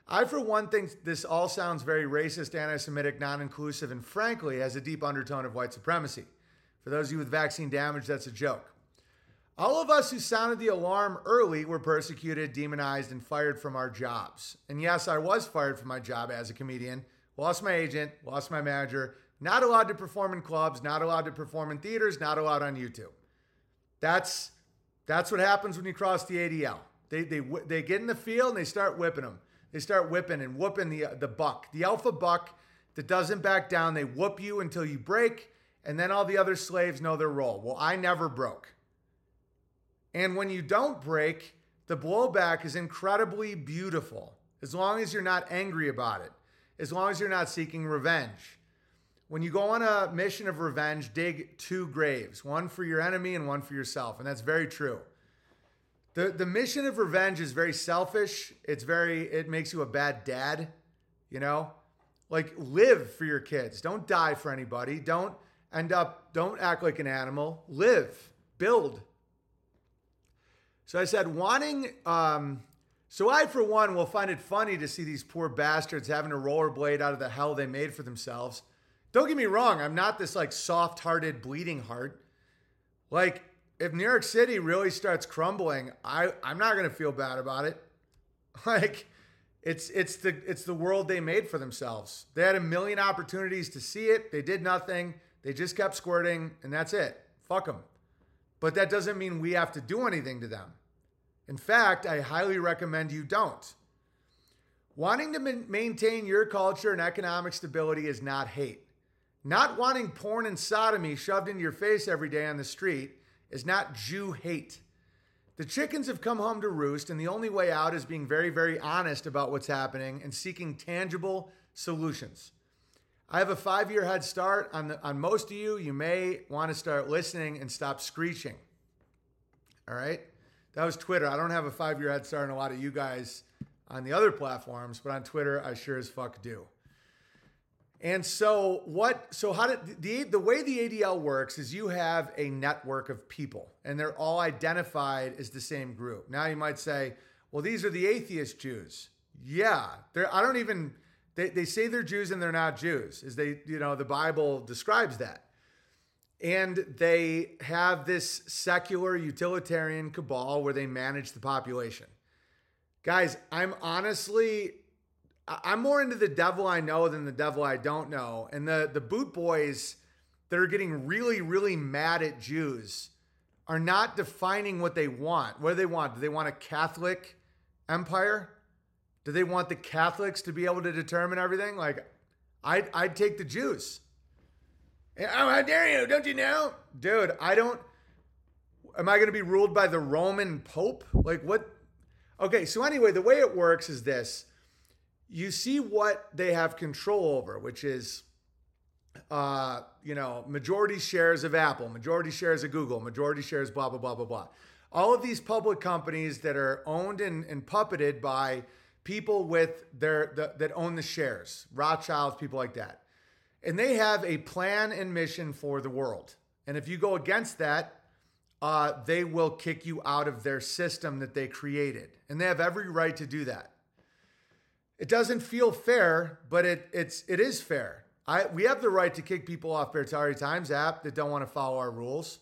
A: I, for one, think this all sounds very racist, anti Semitic, non inclusive, and frankly has a deep undertone of white supremacy. For those of you with vaccine damage, that's a joke. All of us who sounded the alarm early were persecuted, demonized, and fired from our jobs. And yes, I was fired from my job as a comedian lost my agent, lost my manager, not allowed to perform in clubs, not allowed to perform in theaters, not allowed on YouTube. That's that's what happens when you cross the ADL. They they they get in the field and they start whipping them. They start whipping and whooping the the buck, the alpha buck that doesn't back down. They whoop you until you break, and then all the other slaves know their role. Well, I never broke. And when you don't break, the blowback is incredibly beautiful as long as you're not angry about it as long as you're not seeking revenge. When you go on a mission of revenge, dig two graves, one for your enemy and one for yourself. And that's very true. The, the mission of revenge is very selfish. It's very, it makes you a bad dad, you know? Like live for your kids. Don't die for anybody. Don't end up, don't act like an animal. Live, build. So I said, wanting, um, So I, for one, will find it funny to see these poor bastards having to rollerblade out of the hell they made for themselves. Don't get me wrong, I'm not this like soft-hearted bleeding heart. Like if New York City really starts crumbling, I I'm not to feel bad about it. <laughs> Like it's it's the it's the world they made for themselves. They had a million opportunities to see it. They did nothing. They just kept squirting and that's it. Fuck them. But that doesn't mean we have to do anything to them. In fact, I highly recommend you don't. Wanting to maintain your culture and economic stability is not hate. Not wanting porn and sodomy shoved into your face every day on the street is not Jew hate. The chickens have come home to roost, and the only way out is being very, very honest about what's happening and seeking tangible solutions. I have a five year head start on, the, on most of you. You may want to start listening and stop screeching. All right? That was Twitter. I don't have a five year head start on a lot of you guys on the other platforms, but on Twitter, I sure as fuck do. And so what so how did the the way the ADL works is you have a network of people and they're all identified as the same group. Now you might say, well these are the atheist Jews. Yeah, they're I don't even they, they say they're Jews and they're not Jews. Is they you know the Bible describes that. And they have this secular utilitarian cabal where they manage the population. Guys, I'm honestly I'm more into the devil I know than the devil I don't know. And the the boot boys that are getting really really mad at Jews are not defining what they want. What do they want? Do they want a Catholic empire? Do they want the Catholics to be able to determine everything? Like I'd I'd take the Jews. Oh, how dare you? Don't you know? Dude, I don't am I going to be ruled by the Roman Pope? Like what? Okay, so anyway, the way it works is this you see what they have control over, which is, uh, you know, majority shares of Apple, majority shares of Google, majority shares, blah, blah, blah, blah, blah. All of these public companies that are owned and, and puppeted by people with their the, that own the shares, Rothschilds, people like that. And they have a plan and mission for the world. And if you go against that, uh, they will kick you out of their system that they created. And they have every right to do that. It doesn't feel fair, but it it's it is fair. I we have the right to kick people off Beartaria Times app that don't want to follow our rules.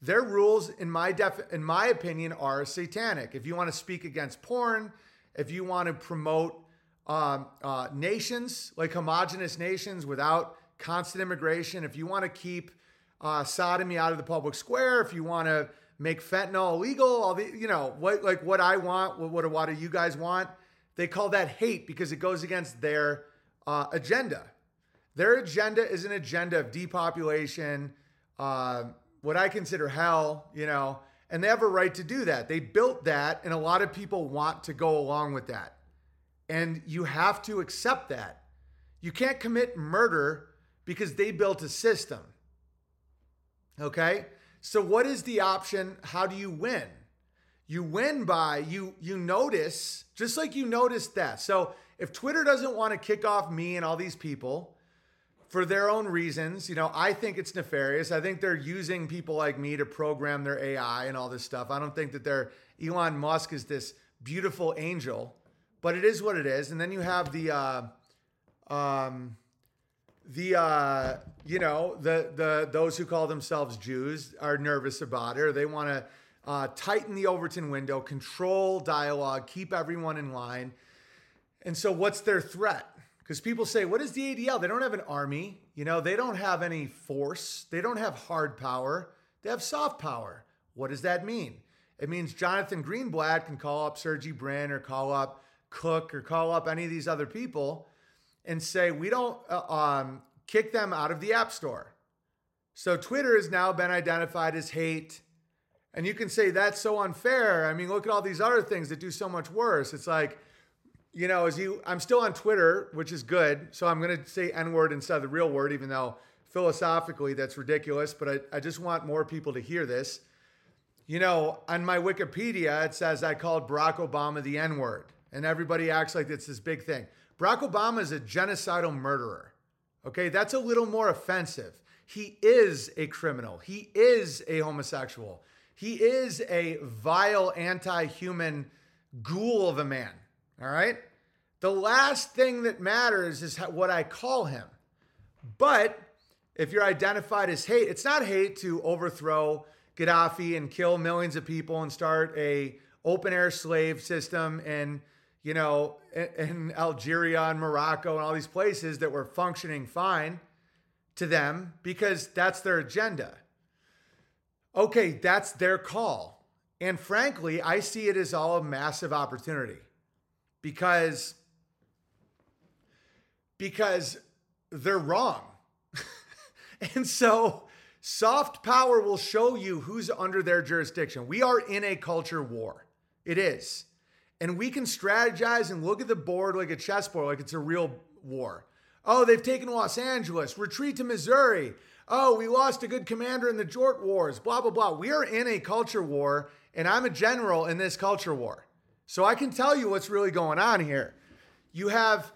A: Their rules, in my def, in my opinion, are satanic. If you want to speak against porn, if you want to promote um, uh, nations like homogenous nations without constant immigration, if you want to keep uh, sodomy out of the public square, if you want to make fentanyl illegal, all the you know what like what I want, what what, what do you guys want? They call that hate because it goes against their uh, agenda. Their agenda is an agenda of depopulation, uh, what I consider hell, you know, and they have a right to do that. They built that, and a lot of people want to go along with that. And you have to accept that. You can't commit murder because they built a system. Okay? So, what is the option? How do you win? You win by you you notice just like you noticed that. So if Twitter doesn't want to kick off me and all these people for their own reasons, you know, I think it's nefarious. I think they're using people like me to program their AI and all this stuff. I don't think that they're Elon Musk is this beautiful angel, but it is what it is. And then you have the uh, um, the uh, you know the the those who call themselves Jews are nervous about it. Or they want to uh, tighten the Overton window, control dialogue, keep everyone in line. And so, what's their threat? Because people say, what is the ADL? They don't have an army. You know, they don't have any force. They don't have hard power. They have soft power. What does that mean? It means Jonathan Greenblatt can call up Sergey Brin or call up Cook or call up any of these other people and say, we don't uh, um, kick them out of the App Store. So Twitter has now been identified as hate and you can say that's so unfair. I mean, look at all these other things that do so much worse. It's like, you know, as you, I'm still on Twitter, which is good. So I'm going to say N word instead of the real word, even though philosophically that's ridiculous. But I, I just want more people to hear this. You know, on my Wikipedia, it says I called Barack Obama the N word. And everybody acts like it's this big thing. Barack Obama is a genocidal murderer. Okay, that's a little more offensive. He is a criminal, he is a homosexual. He is a vile, anti human ghoul of a man. All right. The last thing that matters is what I call him. But if you're identified as hate, it's not hate to overthrow Gaddafi and kill millions of people and start a open air slave system in, you know, in Algeria and Morocco and all these places that were functioning fine to them because that's their agenda. Okay, that's their call. And frankly, I see it as all a massive opportunity because because they're wrong. <laughs> and so soft power will show you who's under their jurisdiction. We are in a culture war. It is. And we can strategize and look at the board like a chessboard, like it's a real war. Oh, they've taken Los Angeles, retreat to Missouri. Oh, we lost a good commander in the Jort Wars, blah, blah, blah. We are in a culture war, and I'm a general in this culture war. So I can tell you what's really going on here. You have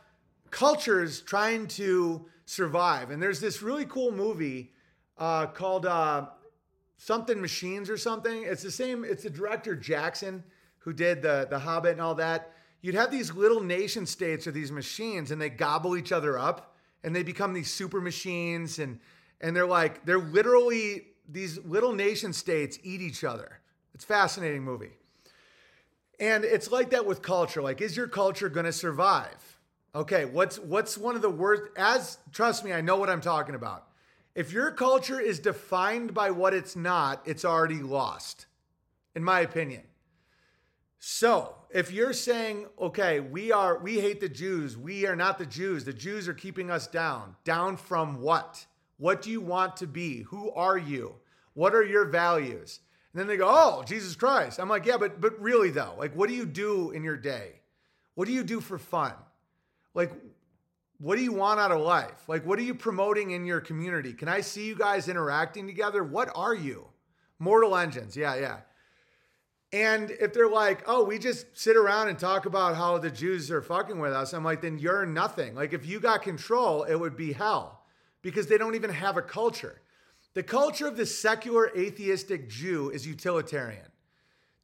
A: cultures trying to survive. And there's this really cool movie uh, called uh, something Machines or something. It's the same. It's the director Jackson who did the the Hobbit and all that. You'd have these little nation states or these machines, and they gobble each other up, and they become these super machines, and and they're like they're literally these little nation states eat each other. It's fascinating movie. And it's like that with culture. Like, is your culture going to survive? Okay, what's what's one of the worst as trust me, I know what I'm talking about. If your culture is defined by what it's not, it's already lost, in my opinion. So, if you're saying, okay, we are we hate the Jews, we are not the Jews, the Jews are keeping us down. Down from what? What do you want to be? Who are you? What are your values? And then they go, "Oh, Jesus Christ." I'm like, "Yeah, but but really though, like what do you do in your day? What do you do for fun?" like what do you want out of life? Like, what are you promoting in your community? Can I see you guys interacting together? What are you? Mortal Engines. Yeah, yeah. And if they're like, oh, we just sit around and talk about how the Jews are fucking with us, I'm like, then you're nothing. Like, if you got control, it would be hell because they don't even have a culture. The culture of the secular atheistic Jew is utilitarian.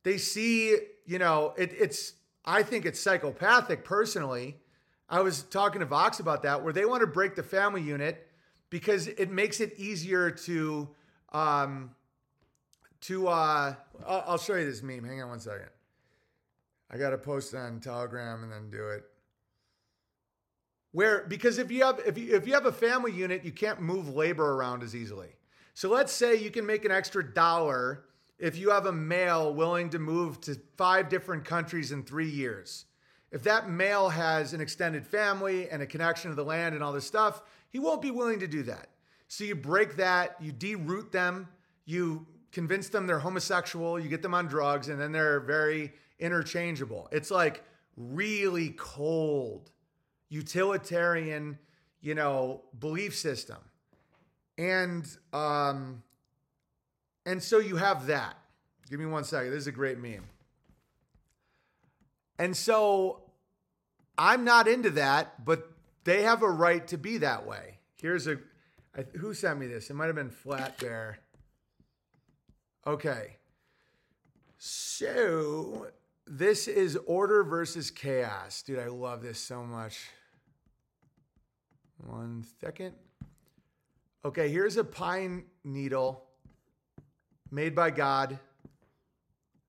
A: They see, you know, it, it's, I think it's psychopathic personally I was talking to Vox about that, where they want to break the family unit because it makes it easier to um, to uh, I'll, show you this meme. Hang on one second. I got to post it on Telegram and then do it. Where because if you have if you if you have a family unit, you can't move labor around as easily. So let's say you can make an extra dollar if you have a male willing to move to five different countries in three years. If that male has an extended family and a connection to the land and all this stuff, he won't be willing to do that. So you break that, you deroot them, you convince them they're homosexual, you get them on drugs, and then they're very interchangeable. It's like really cold, utilitarian, you know, belief system. And um and so you have that. Give me one second. This is a great meme. And so I'm not into that, but they have a right to be that way. Here's a who sent me this? It might have been Flat Bear. Okay. So this is order versus chaos. Dude, I love this so much. One second. Okay, here's a pine needle made by God.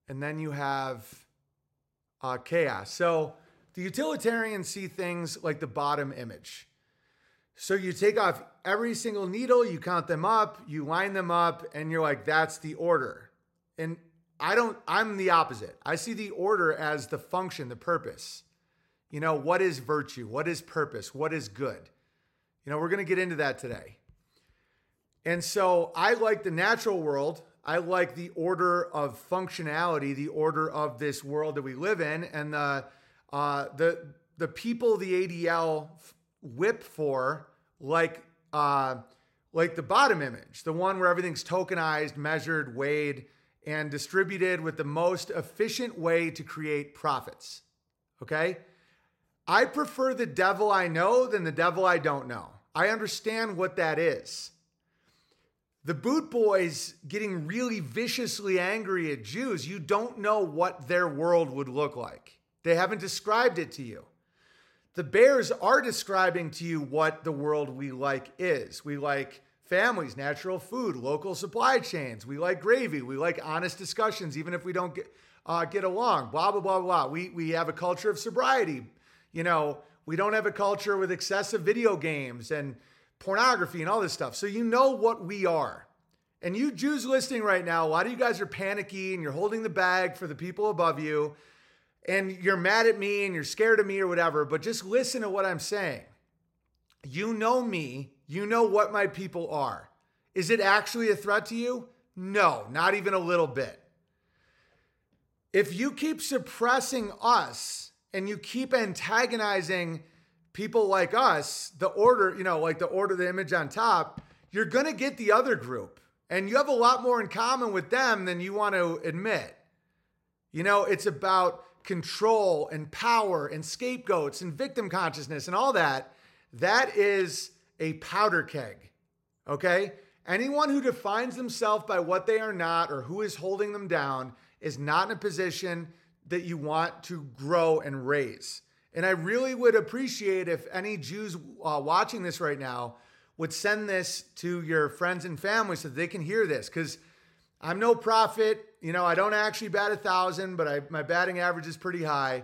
A: And then you have uh, chaos. So the utilitarians see things like the bottom image. So you take off every single needle, you count them up, you line them up, and you're like, that's the order. And I don't, I'm the opposite. I see the order as the function, the purpose. You know, what is virtue? What is purpose? What is good? You know, we're going to get into that today. And so I like the natural world I like the order of functionality, the order of this world that we live in, and the uh, the the people the ADL whip for, like uh, like the bottom image, the one where everything's tokenized, measured, weighed, and distributed with the most efficient way to create profits. Okay, I prefer the devil I know than the devil I don't know. I understand what that is. the boot boys getting really viciously angry at Jews, you don't know what their world would look like. They haven't described it to you. The Bears are describing to you what the world we like is. We like families, natural food, local supply chains. We like gravy. We like honest discussions, even if we don't get, uh, get along. Blah blah blah blah. We we have a culture of sobriety. You know, we don't have a culture with excessive video games and pornography and all this stuff. So you know what we are. And you Jews listening right now, a lot of you guys are panicky and you're holding the bag for the people above you and you're mad at me and you're scared of me or whatever, but just listen to what I'm saying. You know me, you know what my people are. Is it actually a threat to you? No, not even a little bit. If you keep suppressing us and you keep antagonizing people like us, the order, you know, like the order, the image on top, you're going to get the other group. And you have a lot more in common with them than you want to admit. You know, it's about control and power and scapegoats and victim consciousness and all that. That is a powder keg. Okay? Anyone who defines themselves by what they are not or who is holding them down is not in a position that you want to grow and raise. And I really would appreciate if any Jews uh, watching this right now would send this to your friends and family so they can hear this. Because I'm no prophet. You know, I don't actually bat a thousand, but I, my batting average is pretty high.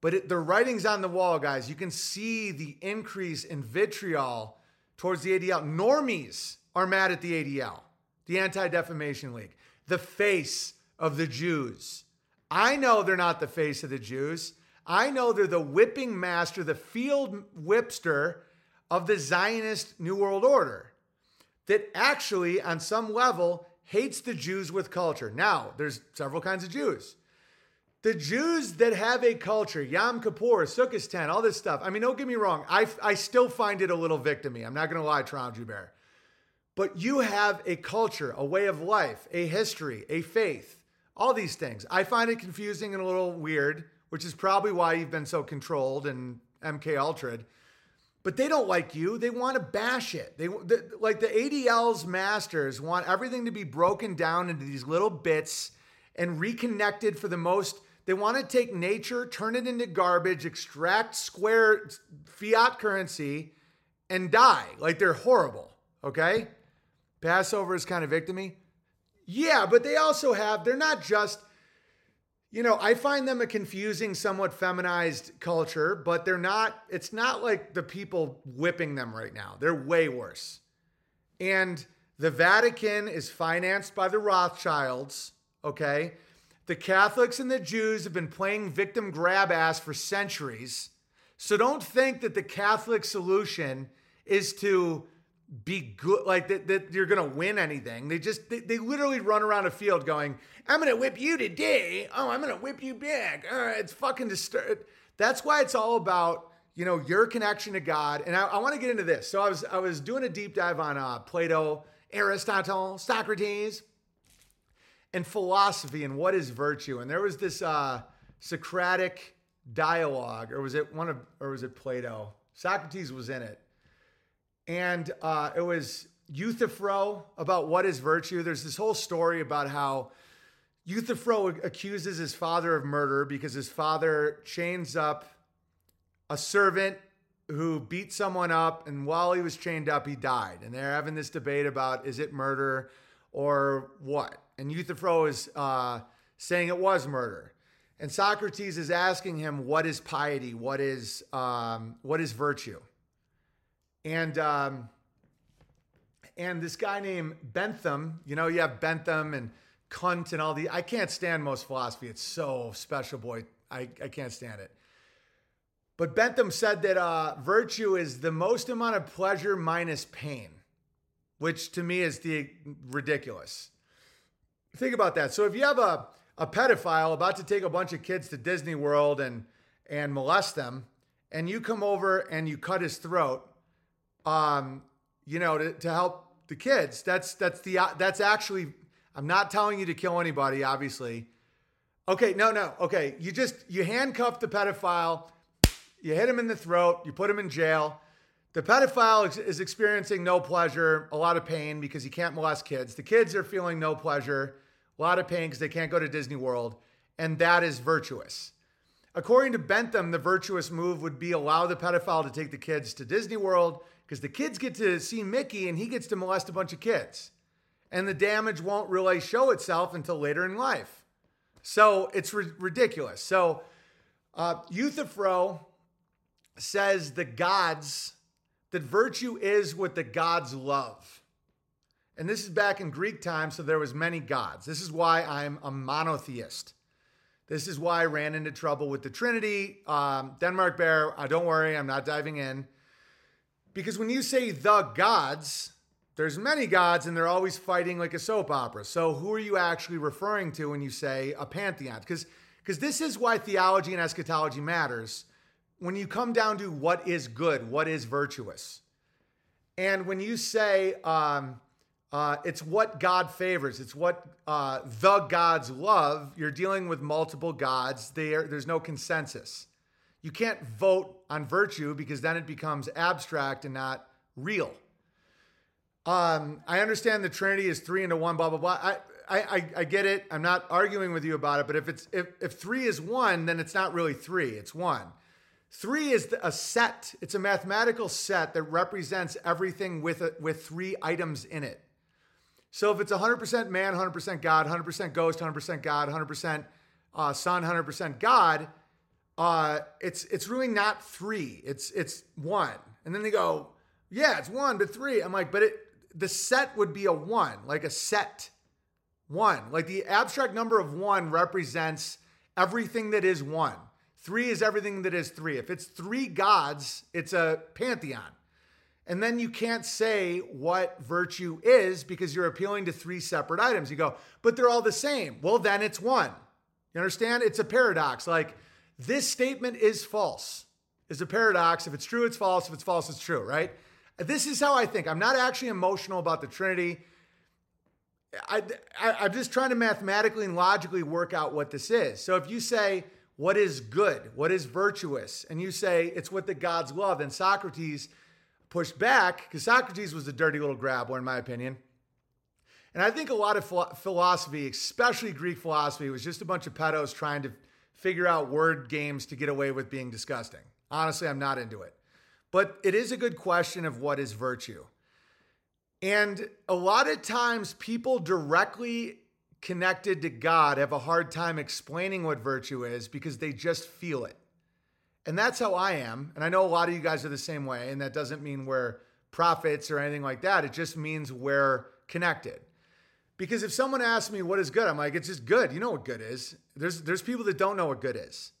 A: But it, the writing's on the wall, guys. You can see the increase in vitriol towards the ADL. Normies are mad at the ADL, the Anti Defamation League, the face of the Jews. I know they're not the face of the Jews. I know they're the whipping master, the field whipster of the Zionist New World Order that actually, on some level, hates the Jews with culture. Now, there's several kinds of Jews. The Jews that have a culture, Yom Kippur, Sukkot, all this stuff. I mean, don't get me wrong. I, I still find it a little victimy. I'm not going to lie, Toronto Jew Bear. But you have a culture, a way of life, a history, a faith, all these things. I find it confusing and a little weird which is probably why you've been so controlled and MK Ultra. But they don't like you. They want to bash it. They, they like the ADL's masters want everything to be broken down into these little bits and reconnected for the most. They want to take nature, turn it into garbage, extract square fiat currency, and die. Like they're horrible. Okay? Passover is kind of victimy. Yeah, but they also have, they're not just you know, I find them a confusing, somewhat feminized culture, but they're not, it's not like the people whipping them right now. They're way worse. And the Vatican is financed by the Rothschilds, okay? The Catholics and the Jews have been playing victim grab ass for centuries. So don't think that the Catholic solution is to be good like that, that you're gonna win anything. They just they, they literally run around a field going i'm gonna whip you today. Oh i'm gonna whip you back. Oh, it's fucking disturb that's why it's all about you know your connection to god. And i, I want to get into this. So i was i was doing a deep dive on uh, plato aristotle socrates and philosophy and what is virtue. And there was this uh, socratic dialogue or was it one of or was it plato? Socrates was in it and uh, it was Euthyphro about what is virtue. There's this whole story about how Euthyphro accuses his father of murder because his father chains up a servant who beat someone up, and while he was chained up, he died. And they're having this debate about is it murder or what? And Euthyphro is uh, saying it was murder. And Socrates is asking him, what is piety? What is, um, what is virtue? And um, and this guy named Bentham, you know, you have Bentham and Kant and all the. I can't stand most philosophy. It's so special, boy. I, I can't stand it. But Bentham said that uh, virtue is the most amount of pleasure minus pain, which to me is the ridiculous. Think about that. So if you have a, a pedophile about to take a bunch of kids to Disney World and and molest them, and you come over and you cut his throat, um, you know, to, to help the kids. That's that's the that's actually. I'm not telling you to kill anybody, obviously. Okay, no, no. Okay, you just you handcuff the pedophile, you hit him in the throat, you put him in jail. The pedophile is experiencing no pleasure, a lot of pain because he can't molest kids. The kids are feeling no pleasure, a lot of pain because they can't go to Disney World, and that is virtuous. According to Bentham, the virtuous move would be allow the pedophile to take the kids to Disney World because the kids get to see Mickey and he gets to molest a bunch of kids. And the damage won't really show itself until later in life. So it's ri- ridiculous. So uh, Euthyphro says the gods, that virtue is what the gods love. And this is back in Greek times, so there was many gods. This is why I'm a monotheist. This is why I ran into trouble with the Trinity. Um, Denmark Bear, uh, don't worry, I'm not diving in. Because when you say the gods, there's many gods and they're always fighting like a soap opera. So who are you actually referring to when you say a pantheon? Because because this is why theology and eschatology matters. When you come down to what is good, what is virtuous, and when you say um, uh, it's what God favors. It's what uh, the gods love. You're dealing with multiple gods. There, there's no consensus. You can't vote on virtue because then it becomes abstract and not real. Um, I understand the Trinity is three into one, blah blah blah. I, I, I get it. I'm not arguing with you about it. But if it's if if three is one, then it's not really three. It's one. Three is a set. It's a mathematical set that represents everything with a, with three items in it. So if it's 100% man, 100% God, 100% ghost, 100% God, 100% uh, son, 100% God, uh, it's it's really not three. It's it's one. And then they go, yeah, it's one, but three. I'm like, but it the set would be a one, like a set one. Like the abstract number of one represents everything that is one. Three is everything that is three. If it's three gods, it's a pantheon. And then you can't say what virtue is because you're appealing to three separate items. You go, but they're all the same. Well, then it's one. You understand? It's a paradox. Like this statement is false, is a paradox. If it's true, it's false. If it's false, it's true, right? This is how I think. I'm not actually emotional about the Trinity. I, I, am just trying to mathematically and logically work out what this is. So if you say, what is good? What is virtuous? And you say, it's what the gods love, then Socrates pushed back because Socrates was a dirty little grabbler, in my opinion. And I think a lot of philosophy, especially Greek philosophy, was just a bunch of pedos trying to figure out word games to get away with being disgusting. Honestly, I'm not into it. But it is a good question of what is virtue. And a lot of times, people directly connected to God have a hard time explaining what virtue is because they just feel it. And that's how I am. And I know a lot of you guys are the same way. And that doesn't mean we're prophets or anything like that. It just means we're connected. Because if someone asks me what is good, I'm like, it's just good. You know what good is. There's there's people that don't know what good is.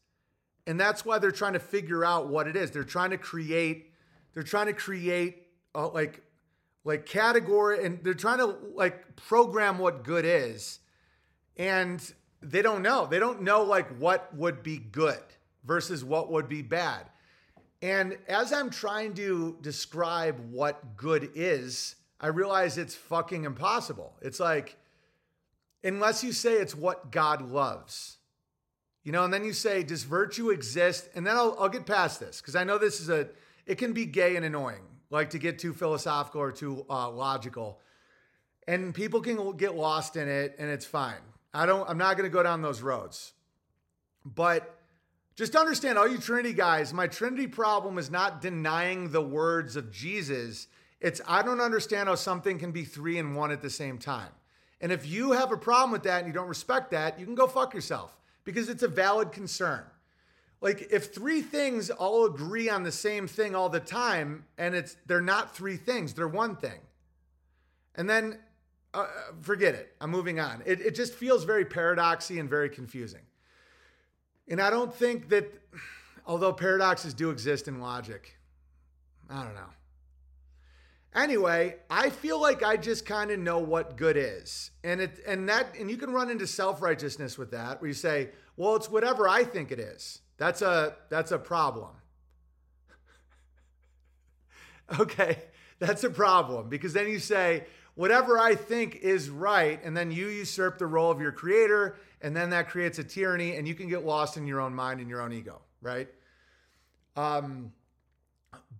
A: And that's why they're trying to figure out what it is. They're trying to create, they're trying to create uh, like like category and they're trying to like program what good is. And they don't know. They don't know like what would be good versus what would be bad. And as I'm trying to describe what good is, I realize it's fucking impossible. It's like, unless you say it's what God loves, you know, and then you say, does virtue exist? And then I'll, I'll get past this because I know this is a, it can be gay and annoying, like to get too philosophical or too uh, logical. And people can get lost in it and it's fine. I don't, I'm not going to go down those roads. But just understand, all you Trinity guys, my Trinity problem is not denying the words of Jesus. It's I don't understand how something can be three and one at the same time. And if you have a problem with that and you don't respect that, you can go fuck yourself because it's a valid concern. Like if three things all agree on the same thing all the time and it's they're not three things, they're one thing. And then uh, forget it. I'm moving on. It, it just feels very paradoxy and very confusing. And I don't think that, although paradoxes do exist in logic, I don't know. Anyway, I feel like I just kind of know what good is. And it and that and you can run into self-righteousness with that where you say, "Well, it's whatever I think it is." That's a that's a problem. <laughs> okay, that's a problem because then you say, "Whatever I think is right," and then you usurp the role of your creator and then that creates a tyranny and you can get lost in your own mind and your own ego right um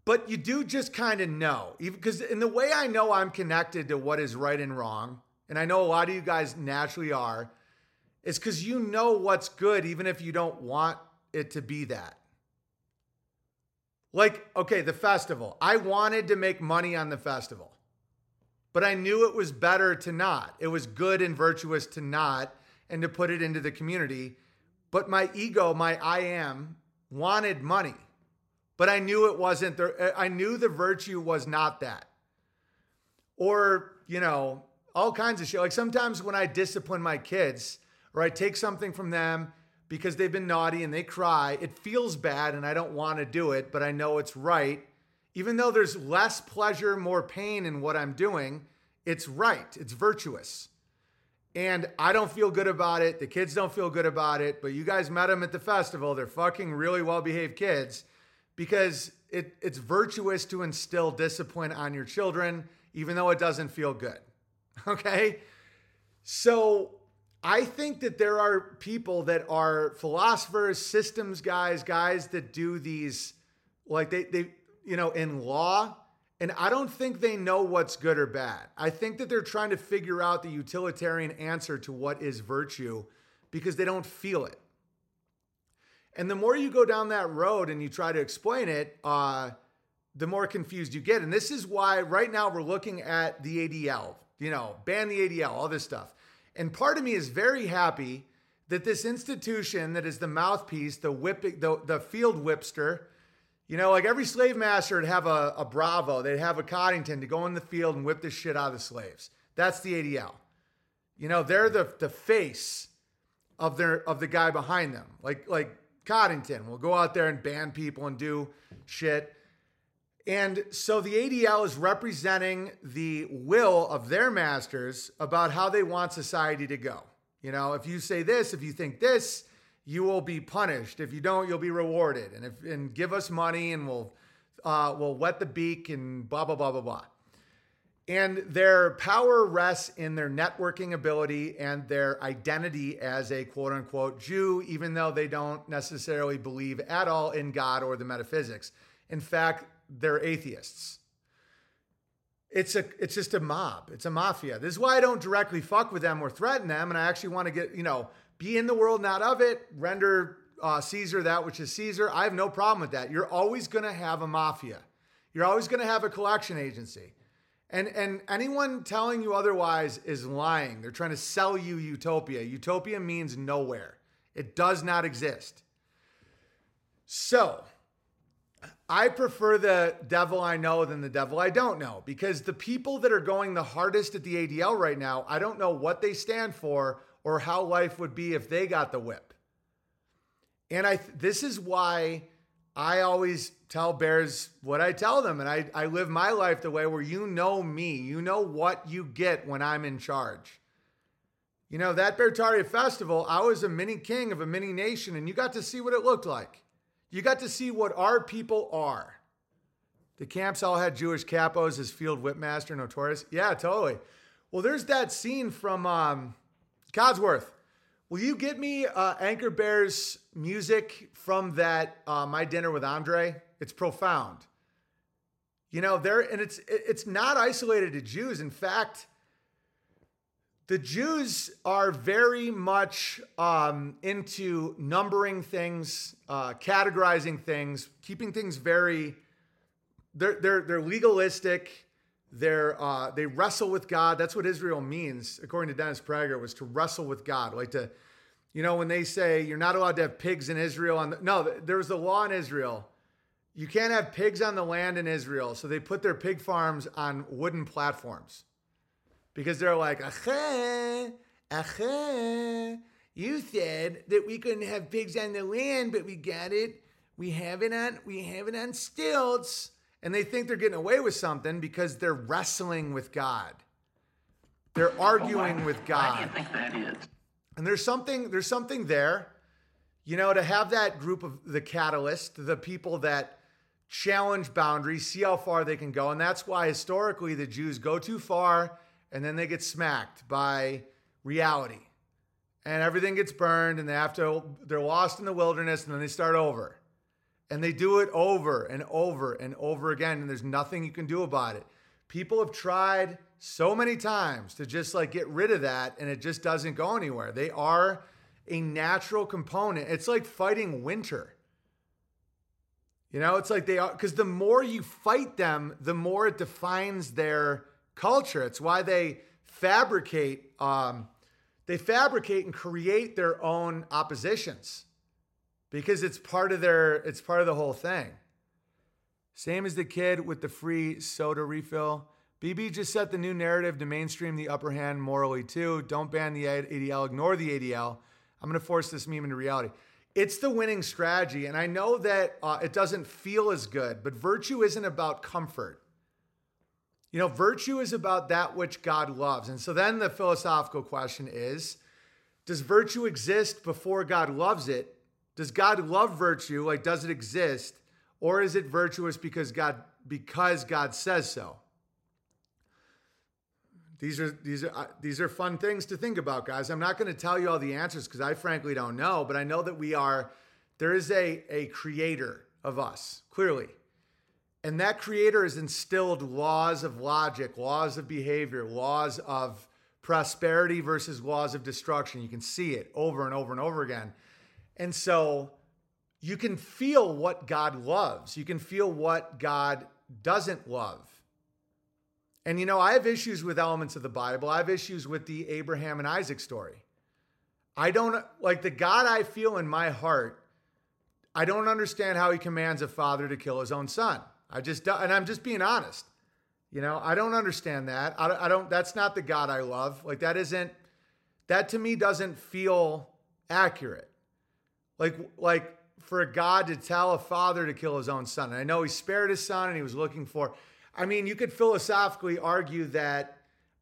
A: but you do just kind of know, because in the way I know I'm connected to what is right and wrong, and I know a lot of you guys naturally are, is because you know what's good, even if you don't want it to be that. Like, okay, the festival. I wanted to make money on the festival, but I knew it was better to not. It was good and virtuous to not and to put it into the community. But my ego, my I am, wanted money. But I knew it wasn't there. I knew the virtue was not that. Or, you know, all kinds of shit. Like sometimes when I discipline my kids or I take something from them because they've been naughty and they cry, it feels bad and I don't want to do it, but I know it's right. Even though there's less pleasure, more pain in what I'm doing, it's right. It's virtuous. And I don't feel good about it. The kids don't feel good about it. But you guys met them at the festival. They're fucking really well behaved kids because it, it's virtuous to instill discipline on your children, even though it doesn't feel good. <laughs> Okay. So I think that there are people that are philosophers, systems guys, guys that do these, like they, they, you know, in law and I don't think they know what's good or bad. I think that they're trying to figure out the utilitarian answer to what is virtue because they don't feel it. And the more you go down that road and you try to explain it, uh, the more confused you get. And this is why right now we're looking at the ADL, you know, ban the ADL, all this stuff. And part of me is very happy that this institution that is the mouthpiece, the whipping, the, the field whipster, you know, like every slave master would have a, a Bravo, they'd have a Coddington to go in the field and whip the shit out of the slaves. That's the ADL. You know, they're the the face of their of the guy behind them. Like like Coddington we'll go out there and ban people and do shit. And so the ADL is representing the will of their masters about how they want society to go. You know, if you say this, if you think this, you will be punished. If you don't, you'll be rewarded. And if and give us money and we'll uh, we'll wet the beak and blah blah blah blah blah. And their power rests in their networking ability and their identity as a quote unquote Jew, even though they don't necessarily believe at all in God or the metaphysics. In fact, they're atheists. It's a it's just a mob. It's a mafia. This is why I don't directly fuck with them or threaten them. And I actually want to get, you know, be in the world, not of it, render uh, Caesar that which is Caesar. I have no problem with that. You're always going to have a mafia. You're always going to have a collection agency. And, and anyone telling you otherwise is lying. They're trying to sell you utopia. Utopia means nowhere, it does not exist. So, I prefer the devil I know than the devil I don't know because the people that are going the hardest at the ADL right now, I don't know what they stand for or how life would be if they got the whip. And I this is why I always tell bears what I tell them. And I, I live my life the way where you know me, you know what you get when I'm in charge. You know, that Beartaria festival, I was a mini king of a mini nation, and you got to see what it looked like. You got to see what our people are. The camps all had Jewish capos as field whipmaster, notorious. Yeah, totally. Well, there's that scene from um, Codsworth, will you get me uh, Anchor Bears music from that uh, My Dinner with Andre? It's profound. You know, there and it's it's not isolated to Jews. In fact, the Jews are very much um, into numbering things, uh, categorizing things, keeping things very. They're they're they're legalistic they're uh, they wrestle with God. That's what Israel means, according to Dennis Prager, was to wrestle with God. Like to, you know, when they say you're not allowed to have pigs in Israel. On the, no, there was a law in Israel. You can't have pigs on the land in Israel. So they put their pig farms on wooden platforms because they're like, Acheh, Acheh, you said that we couldn't have pigs on the land, but we got it. We have it on. We have it on stilts and they think they're getting away with something because they're wrestling with God. They're arguing with God. Why do you think that is? And there's something there's something there, you know, to have that group of the catalyst, the people that challenge boundaries, see how far they can go, and that's why historically the Jews go too far and then they get smacked by reality. And everything gets burned and they have to they're lost in the wilderness and then they start over. And they do it over and over and over again, and there's nothing you can do about it. People have tried so many times to just like get rid of that, and it just doesn't go anywhere. They are a natural component. It's like fighting winter. You know, it's like they are because the more you fight them, the more it defines their culture. It's why they fabricate, um, they fabricate and create their own oppositions because it's part of their, it's part of the whole thing. Same as the kid with the free soda refill. BB just set the new narrative to mainstream the upper hand morally too. Don't ban the ADL, ignore the ADL. I'm going to force this meme into reality. It's the winning strategy. And I know that uh, it doesn't feel as good, but virtue isn't about comfort. You know, virtue is about that which God loves. And so then the philosophical question is Does virtue exist before God loves it? Does God love virtue? Like, does it exist? Or is it virtuous because God because God says so? These are these are uh, these are fun things to think about, guys. I'm not going to tell you all the answers because I frankly don't know, but I know that we are. There is a a creator of us clearly, and that creator has instilled laws of logic, laws of behavior, laws of prosperity versus laws of destruction. You can see it over and over and over again, and so you can feel what God loves. You can feel what God doesn't love and you know, I have issues with elements of the Bible. I have issues with the Abraham and Isaac story. I don't like the God I feel in my heart. I don't understand how he commands a father to kill his own son. I just, and I'm just being honest. You know, I don't understand that. I, I don't, that's not the God I love. Like, that isn't, that to me doesn't feel accurate. Like, like for a God to tell a father to kill his own son. And I know he spared his son and he was looking for, I mean, you could philosophically argue that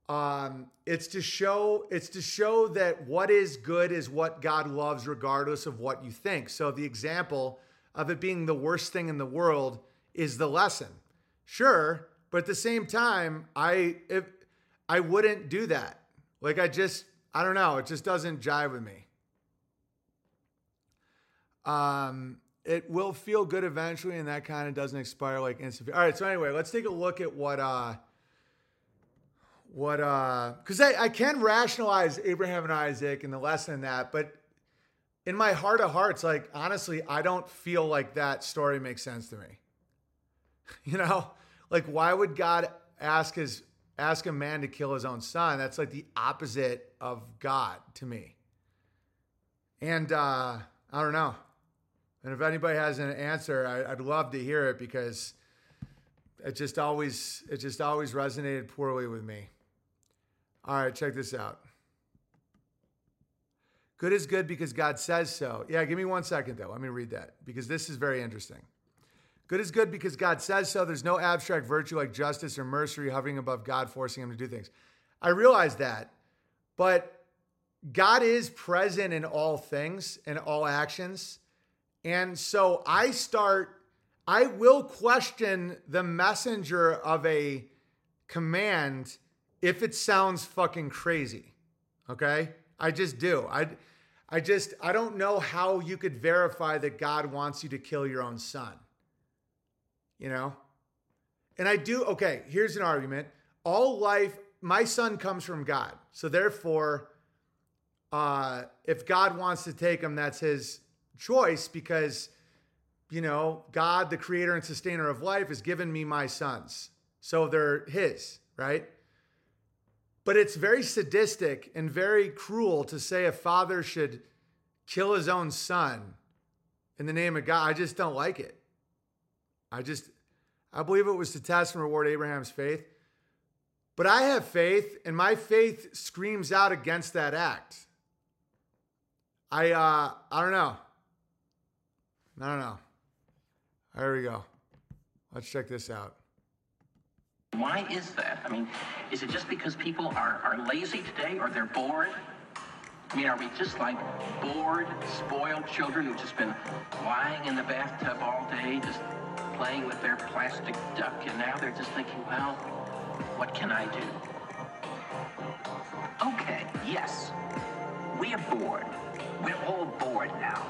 A: um, it's to show it's to show that what is good is what God loves, regardless of what you think. So the example of it being the worst thing in the world is the lesson. Sure, but at the same time, I if I wouldn't do that. Like I just I don't know, it just doesn't jive with me. Um it will feel good eventually, and that kind of doesn't expire like instant. All right, so anyway, let's take a look at what uh what uh because I, I can rationalize Abraham and Isaac and the lesson in that, but in my heart of hearts, like honestly, I don't feel like that story makes sense to me. <laughs> You know, like why would God ask his ask a man to kill his own son? That's like the opposite of God to me. And uh I don't know. And if anybody has an answer, I, would love to hear it because it just always it just always resonated poorly with me. All right, check this out. Good is good because God says so. Yeah, give me one second though. Let me read that because this is very interesting. Good is good because God says so. There's no abstract virtue like justice or mercy hovering above God, forcing him to do things. I realize that, but God is present in all things and all actions. And so I start, I will question the messenger of a command if it sounds fucking crazy. Okay? I just do. I I just I don't know how you could verify that God wants you to kill your own son. You know? And I do okay, here's an argument. All life my son comes from God. So therefore uh if God wants to take him that's his choice because, you know, God, the creator and sustainer of life, has given me my sons. So they're his, right? But it's very sadistic and very cruel to say a father should kill his own son in the name of God. I just don't like it. I just, I believe it was to test and reward Abraham's faith. But I have faith, and my faith screams out against that act. I, uh, I don't know. I don't know. There we go. Let's check this out.
E: Why is that? I mean, is it just because people are, are lazy today or they're bored? I mean, are we just like bored, spoiled children who've just been lying in the bathtub all day, just playing with their plastic duck, and now they're just thinking, well, what can I do? Okay, yes, we are bored. We're all bored now.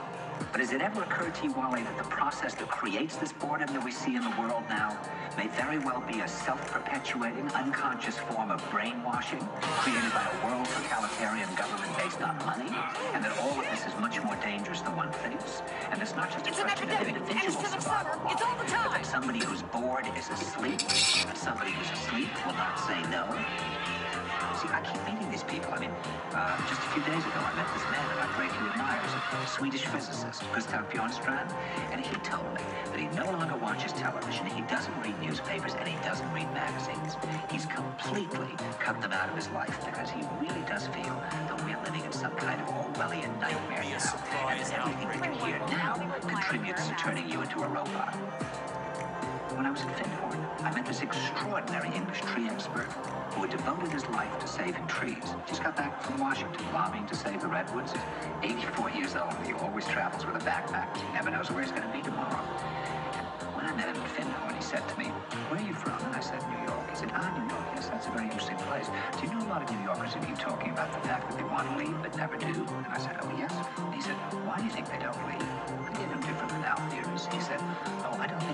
F: But has it ever occurred to you, Wally, that the process that creates this boredom that we see in the world now may very well be a self-perpetuating, unconscious form of brainwashing created by a world totalitarian government based on money? And that all of this is much more dangerous than one thinks? And it's not just a
G: It's an
F: question of
G: epidemic, and it's
F: survival,
G: summer. It's all the
F: Wally, but
G: time.
F: that somebody who's bored is asleep, and somebody who's asleep will not say no. See, I keep meeting these people. I mean, uh, just a few days ago, I met this man that I greatly admire, He's a Swedish physicist, Gustav Bjornstrand, and he told me that he no longer watches television, he doesn't read newspapers, and he doesn't read magazines. He's completely cut them out of his life because he really does feel that we're living in some kind of Orwellian nightmare now, and that everything that you hear now contributes to turning you into a robot. When I was in Findhorn, I met this extraordinary English tree expert who had devoted his life to saving trees. Just got back from Washington lobbying to save the redwoods. He's 84 years old. He always travels with a backpack. He never knows where he's going to be tomorrow. When I met him in Findhorn, he said to me, where are you from? And I said, New York. He said, ah, New York, yes, that's a very interesting place. Do you know a lot of New Yorkers who keep talking about the fact that they want to leave but never do? And I said, oh, yes. And he said, why do you think they don't leave? They're no different than our theories. He said, I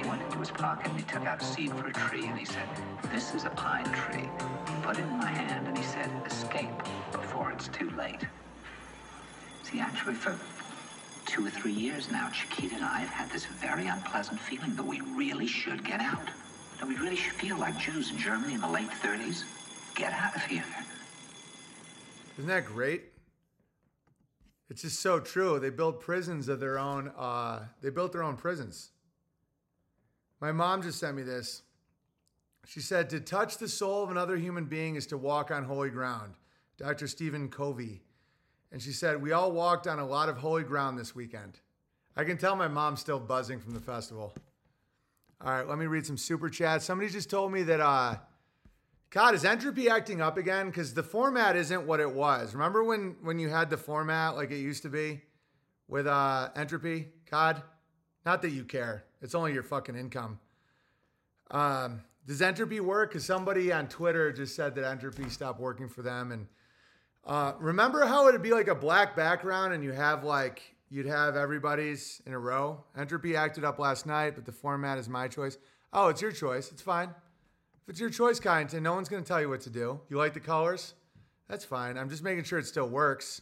F: He went into his pocket and he took out a seed for a tree and he said, This is a pine tree. He put it in my hand and he said, Escape before it's too late. See, actually, for two or three years now, Chiquita and I have had this very unpleasant feeling that we really should get out. That we really should feel like Jews in Germany in the late 30s. Get out of here.
A: Isn't that great? It's just so true. They build prisons of their own. Uh, they built their own prisons. My mom just sent me this. She said, To touch the soul of another human being is to walk on holy ground. Dr. Stephen Covey. And she said, We all walked on a lot of holy ground this weekend. I can tell my mom's still buzzing from the festival. All right, let me read some super chats. Somebody just told me that, uh, God, is entropy acting up again? Because the format isn't what it was. Remember when when you had the format like it used to be with uh, entropy? God, not that you care. It's only your fucking income. Um, does entropy work? Because somebody on Twitter just said that entropy stopped working for them. And uh, remember how it'd be like a black background and you have like you'd have everybody's in a row. Entropy acted up last night, but the format is my choice. Oh, it's your choice. It's fine. If it's your choice, Kyneton, no one's going to tell you what to do. You like the colors? That's fine. I'm just making sure it still works.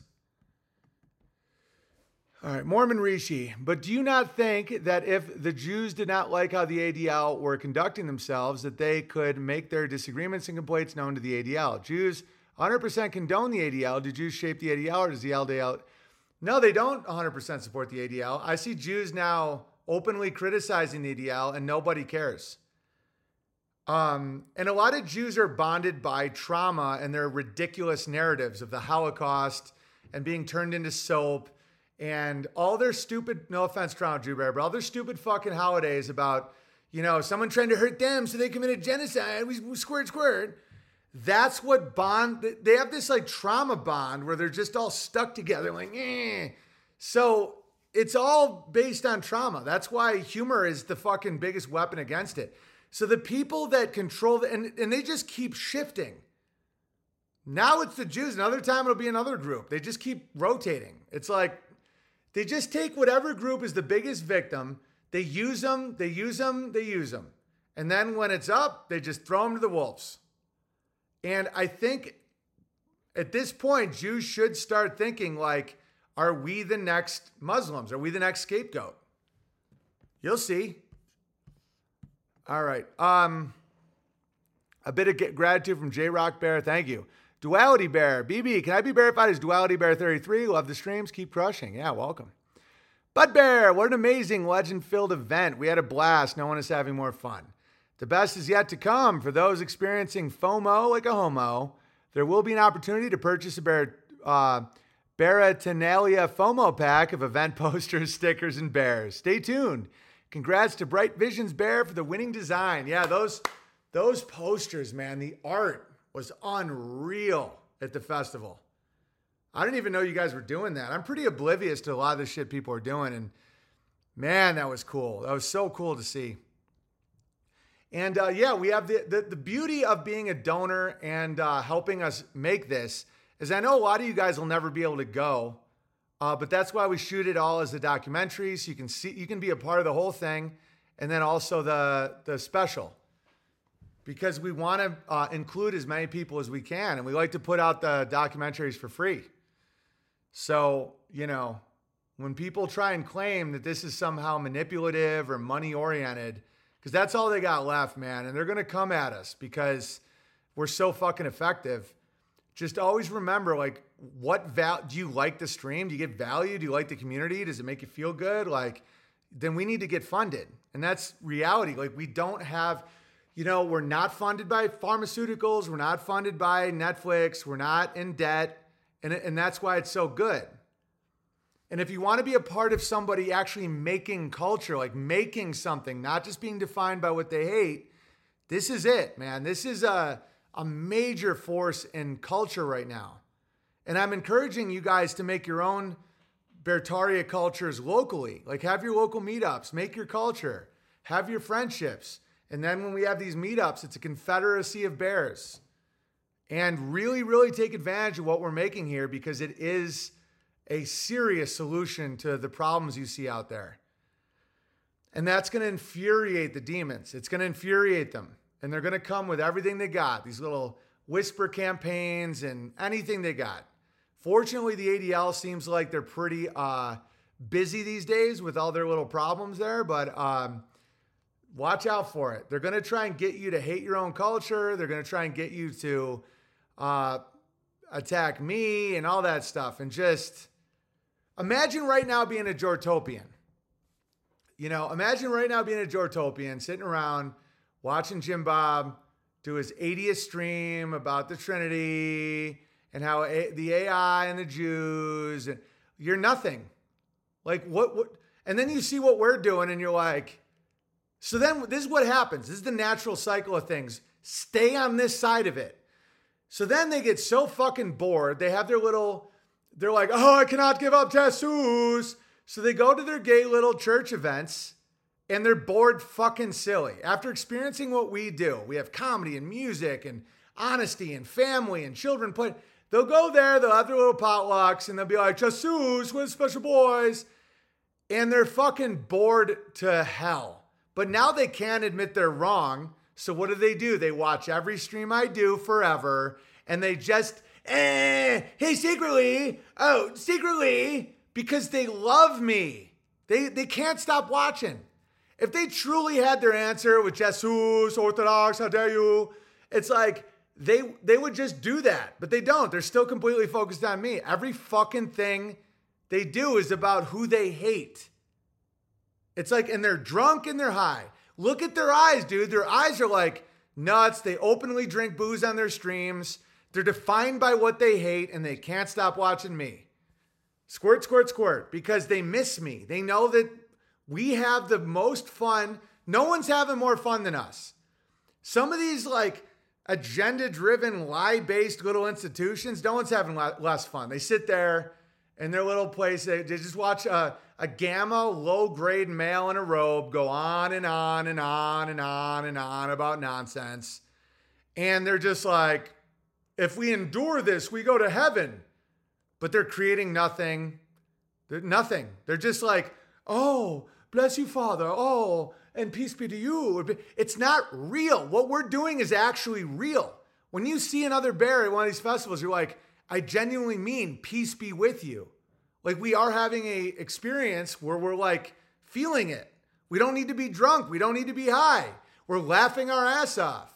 A: All right, Mormon Rishi. But do you not think that if the Jews did not like how the ADL were conducting themselves, that they could make their disagreements and complaints known to the ADL? Jews 100% condone the ADL. Do Jews shape the ADL or does the LDL? No, they don't 100% support the ADL. I see Jews now openly criticizing the ADL and nobody cares. Um, and a lot of Jews are bonded by trauma and their ridiculous narratives of the Holocaust and being turned into soap and all their stupid, no offense, Crown Jew Bear, but all their stupid fucking holidays about, you know, someone trying to hurt them so they committed genocide. We, we squirt. That's what bond, they have this like trauma bond where they're just all stuck together, like, eh. So it's all based on trauma. That's why humor is the fucking biggest weapon against it. So the people that control the, and, and they just keep shifting. Now it's the Jews. Another time it'll be another group. They just keep rotating. It's like they just take whatever group is the biggest victim, they use them, they use them, they use them. And then when it's up, they just throw them to the wolves. And I think at this point, Jews should start thinking like, are we the next Muslims? Are we the next scapegoat? You'll see. All right. Um, a bit of gratitude from J Rock Bear. Thank you. Duality Bear. BB, can I be verified as Duality Bear 33? Love the streams. Keep crushing. Yeah, welcome. Bud Bear, what an amazing legend filled event. We had a blast. No one is having more fun. The best is yet to come. For those experiencing FOMO like a homo, there will be an opportunity to purchase a Bear, uh, Baratanelia FOMO pack of event <laughs> posters, stickers, and bears. Stay tuned. Congrats to Bright Visions Bear for the winning design. Yeah, those those posters, man, the art was unreal at the festival. I didn't even know you guys were doing that. I'm pretty oblivious to a lot of the shit people are doing. And man, that was cool. That was so cool to see. And uh, yeah, we have the, the, the beauty of being a donor and uh, helping us make this is I know a lot of you guys will never be able to go, uh, but that's why we shoot it all as a documentary, so you can see you can be a part of the whole thing, and then also the the special, because we want to uh, include as many people as we can, and we like to put out the documentaries for free. So you know, when people try and claim that this is somehow manipulative or money oriented, because that's all they got left, man, and they're gonna come at us because we're so fucking effective. Just always remember like what val do you like the stream? Do you get value? Do you like the community? Does it make you feel good? Like then we need to get funded and that's reality. Like we don't have you know we're not funded by pharmaceuticals we're not funded by netflix we're not in debt and, and that's why it's so good and if you want to be a part of somebody actually making culture like making something not just being defined by what they hate this is it man this is a a major force in culture right now. And I'm encouraging you guys to make your own Beartaria cultures locally. Like have your local meetups, make your culture, have your friendships. And then when we have these meetups, it's a confederacy of bears. And really, really take advantage of what we're making here because it is a serious solution to the problems you see out there. And that's going to infuriate the demons. It's going to infuriate them and they're going to come with everything they got these little whisper campaigns and anything they got. Fortunately, the ADL seems like they're pretty uh, busy these days with all their little problems there, but um, watch out for it. They're going to try and get you to hate your own culture. They're going to try and get you to uh, attack me and all that stuff. And just imagine right now being a Jortopian. You know, imagine right now being a Jortopian, sitting around watching Jim Bob do his 80th stream about the Trinity and how a- the AI and the Jews and you're nothing. Like what what and then you see what we're doing and you're like so then this is what happens. This is the natural cycle of things. Stay on this side of it. So then they get so fucking bored. They have their little they're like, "Oh, I cannot give up Jesus." So they go to their gay little church events and they're bored fucking silly. After experiencing what we do, we have comedy and music and honesty and family and children play. They'll go there, they'll have their little potlucks, and they'll be like, Jesus, with special boys. And they're fucking bored to hell. But now they can't admit they're wrong. So what do they do? They watch every stream I do forever, and they just, eh, hey, secretly, oh, secretly, because they love me. They, they can't stop watching. If they truly had their answer with Jesus, Orthodox, how dare you? It's like they they would just do that, but they don't. They're still completely focused on me. Every fucking thing they do is about who they hate. It's like, and they're drunk and they're high. Look at their eyes, dude. Their eyes are like nuts. They openly drink booze on their streams. They're defined by what they hate and they can't stop watching me. Squirt, squirt, squirt, because they miss me. They know that we have the most fun. No one's having more fun than us. Some of these like agenda driven, lie based little institutions, no one's having less fun. They sit there in their little place, they, just watch a, a gamma low grade male in a robe go on and on and on and on and on about nonsense. And they're just like, if we endure this, we go to heaven. But they're creating nothing. They're nothing. They're just like, oh, bless you, Father. Oh, and peace be to you. It's not real. What we're doing is actually real. When you see another bear at one of these festivals, you're like, I genuinely mean peace be with you. Like we are having a experience where we're like feeling it. We don't need to be drunk. We don't need to be high. We're laughing our ass off.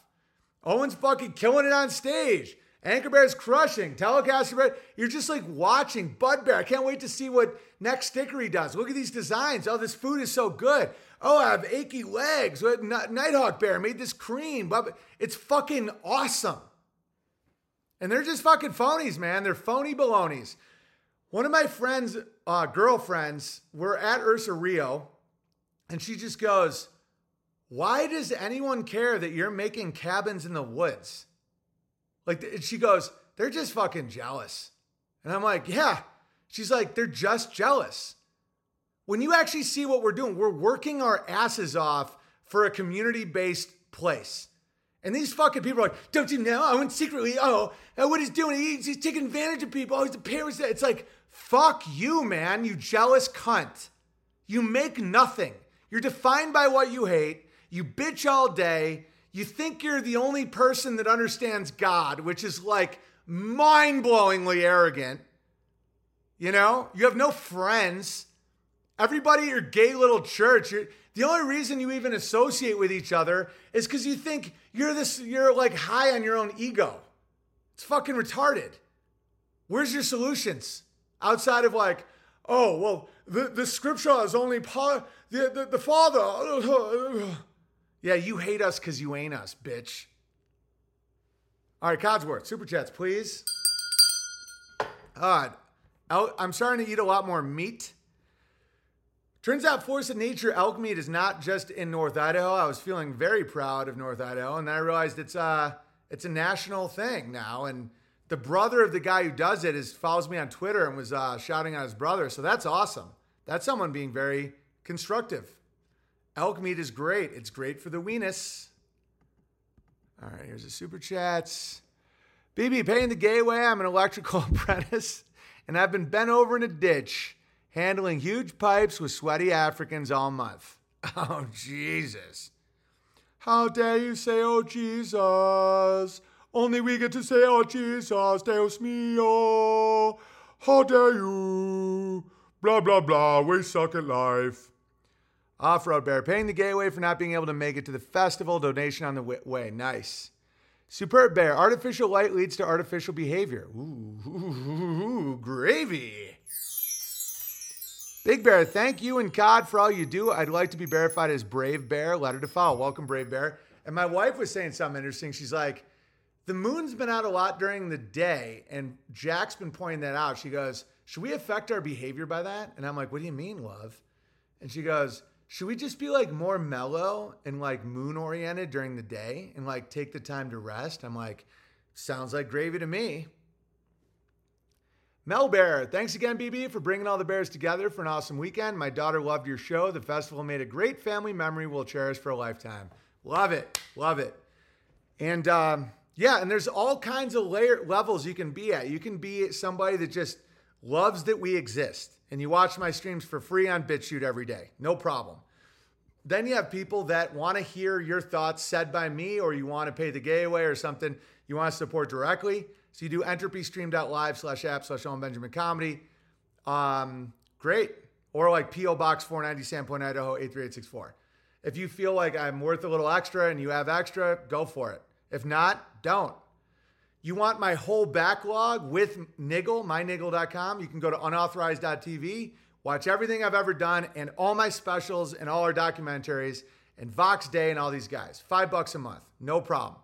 A: Owen's fucking killing it on stage. Anchor Bear's crushing. Telecaster Bear, you're just like watching Bud Bear. I can't wait to see what next sticker he does. Look at these designs. Oh, this food is so good. Oh, I have achy legs. Nighthawk Bear made this cream. It's fucking awesome. And they're just fucking phonies, man. They're phony balonies. One of my friends' uh, girlfriends were at Ursa Rio, And she just goes, Why does anyone care that you're making cabins in the woods? Like, she goes, They're just fucking jealous. And I'm like, Yeah. She's like, They're just jealous. When you actually see what we're doing, we're working our asses off for a community based place. And these fucking people are like, don't you know? I went secretly. Oh, uh, what he's doing, he's, he's taking advantage of people. Oh, he's a parasite. It's like, fuck you, man, you jealous cunt. You make nothing. You're defined by what you hate. You bitch all day. You think you're the only person that understands God, which is like mind blowingly arrogant. You know, you have no friends. Everybody at your gay little church, the only reason you even associate with each other is because you think you're this, you're like high on your own ego. It's fucking retarded. Where's your solutions? Outside of like, oh, well, the, the scripture is only part, the, the, the Father. <laughs> yeah, you hate us because you ain't us, bitch. All right, Codsworth, super chats, please. God, I'm starting to eat a lot more meat. Turns out Force of Nature meat is not just in North Idaho. I was feeling very proud of North Idaho, and then I realized it's a it's a national thing now. And the brother of the guy who does it is follows me on Twitter and was uh, shouting at his brother. So that's awesome. That's someone being very constructive. Elk meat is great. It's great for the weenus. All right, here's a super chats. BB, paying the gay way. I'm an electrical <laughs> apprentice, and I've been bent over in a ditch handling huge pipes with sweaty Africans all month. <laughs> Oh, Jesus. How dare you say, oh, Jesus? Only we get to say, oh, Jesus, Deus mio. How dare you? Blah, blah, blah. We suck at life. Off Road Bear, paying the gateway for not being able to make it to the festival. Donation on the way. Nice. Superb Bear, artificial light leads to artificial behavior. Ooh, ooh, ooh, ooh gravy. Big Bear, thank you and God for all you do. I'd like to be verified as Brave Bear. Letter to follow. Welcome, Brave Bear. And my wife was saying something interesting. She's like, the moon's been out a lot during the day, and Jack's been pointing that out. She goes, Should we affect our behavior by that? And I'm like, What do you mean, love? And she goes, Should we just be like more mellow and like moon oriented during the day and like take the time to rest? I'm like, Sounds like gravy to me. Mel Bear, thanks again, BB, for bringing all the bears together for an awesome weekend. My daughter loved your show. The festival made a great family memory we'll cherish for a lifetime. Love it. Love it. And um, yeah, and there's all kinds of layer levels you can be at. You can be somebody that just loves that we exist and you watch my streams for free on BitChute every day. No problem. Then you have people that want to hear your thoughts said by me or you want to pay the gay away or something you want to support directly. So you do entropystream.live slash app slash Owen Benjamin comedy. Um, great. Or like P.O. Box 490 Sandpoint, Idaho 83864. If you feel like I'm worth a little extra and you have extra, go for it. If not, don't. You want my whole backlog with Niggle, myniggle.com. You can go to unauthorized.tv, watch everything I've ever done and all my specials and all our documentaries and Vox Day and all these guys. Five bucks a month, no problem.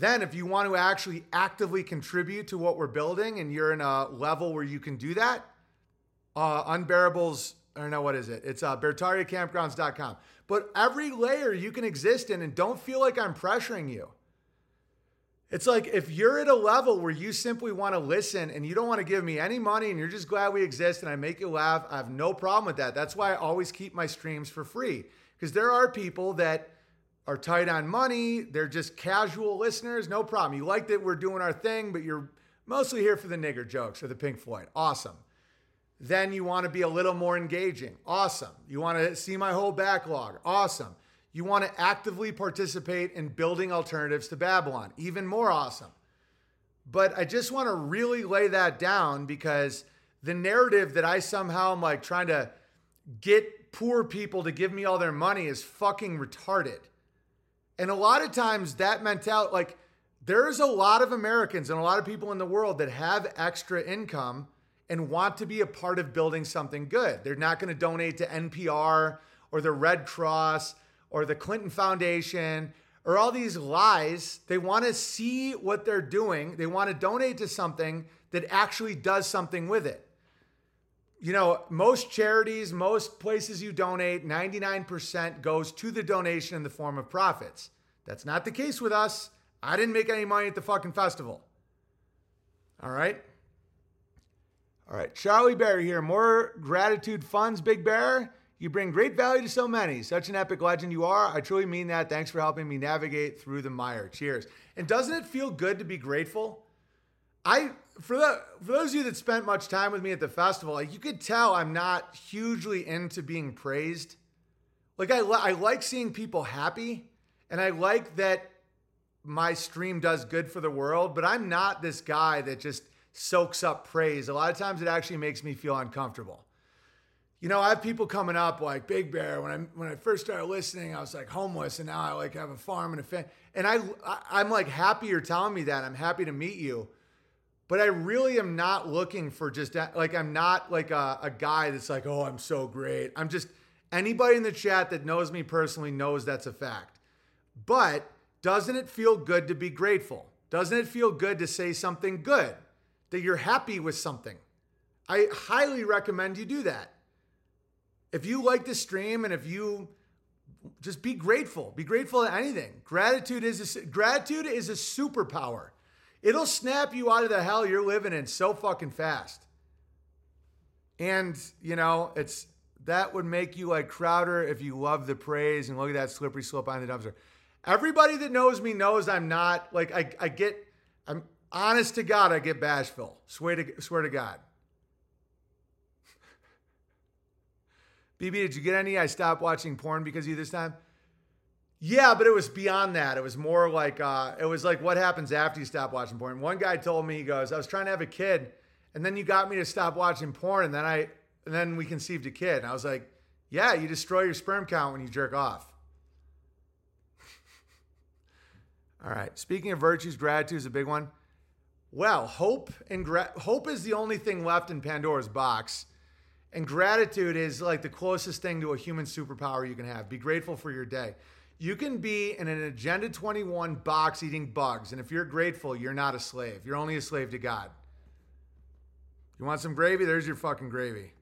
A: Then, if you want to actually actively contribute to what we're building and you're in a level where you can do that, uh, Unbearables, or no, what is it? It's uh, BeartariaCampgrounds.com. But every layer you can exist in and don't feel like I'm pressuring you. It's like if you're at a level where you simply want to listen and you don't want to give me any money and you're just glad we exist and I make you laugh, I have no problem with that. That's why I always keep my streams for free. Because there are people that are tight on money. They're just casual listeners. No problem. You like that we're doing our thing, but you're mostly here for the nigger jokes or the Pink Floyd. Awesome. Then you want to be a little more engaging. Awesome. You want to see my whole backlog. Awesome. You want to actively participate in building alternatives to Babylon. Even more awesome. But I just want to really lay that down because the narrative that I somehow am like trying to get poor people to give me all their money is fucking retarded. And a lot of times that mentality, like there's a lot of Americans and a lot of people in the world that have extra income and want to be a part of building something good. They're not going to donate to NPR or the Red Cross or the Clinton Foundation or all these lies. They want to see what they're doing. They want to donate to something that actually does something with it. You know, most charities, most places you donate, 99% goes to the donation in the form of profits. That's not the case with us. I didn't make any money at the fucking festival. All right. All right. Charlie Bear here. More gratitude funds, Big Bear. You bring great value to so many. Such an epic legend you are. I truly mean that. Thanks for helping me navigate through the mire. Cheers. And doesn't it feel good to be grateful? I for the for those of you that spent much time with me at the festival, like you could tell I'm not hugely into being praised. Like I I like seeing people happy and I like that my stream does good for the world, but I'm not this guy that just soaks up praise. A lot of times it actually makes me feel uncomfortable. You know, I have people coming up like Big Bear. When I when I first started listening, I was like homeless, and now I like have a farm and a family. And I, I am like happy you're telling me that. I'm happy to meet you, but I really am not looking for just like I'm not like a, a guy that's like, oh, I'm so great. I'm just anybody in the chat that knows me personally knows that's a fact. But doesn't it feel good to be grateful? Doesn't it feel good to say something good? That you're happy with something? I highly recommend you do that. If you like the stream and if you just be grateful, be grateful to anything. Gratitude is a, gratitude is a superpower. It'll snap you out of the hell you're living in so fucking fast. And, you know, it's that would make you like Crowder if you love the praise and look at that slippery slope on the dumpster. Everybody that knows me knows I'm not like I, I get I'm honest to God, I get bashful. Swear to swear to God. <laughs> BB, did you get any? I stopped watching porn because of you this time. Yeah, but it was beyond that. It was more like uh, it was like what happens after you stop watching porn. One guy told me he goes, I was trying to have a kid, and then you got me to stop watching porn, and then I and then we conceived a kid. And I was like, Yeah, you destroy your sperm count when you jerk off. <laughs> All right. Speaking of virtues, gratitude is a big one. Well, hope and gra- hope is the only thing left in Pandora's box. And gratitude is like the closest thing to a human superpower you can have. Be grateful for your day. You can be in an Agenda 21 box eating bugs. And if you're grateful, you're not a slave. You're only a slave to God. You want some gravy? There's your fucking gravy.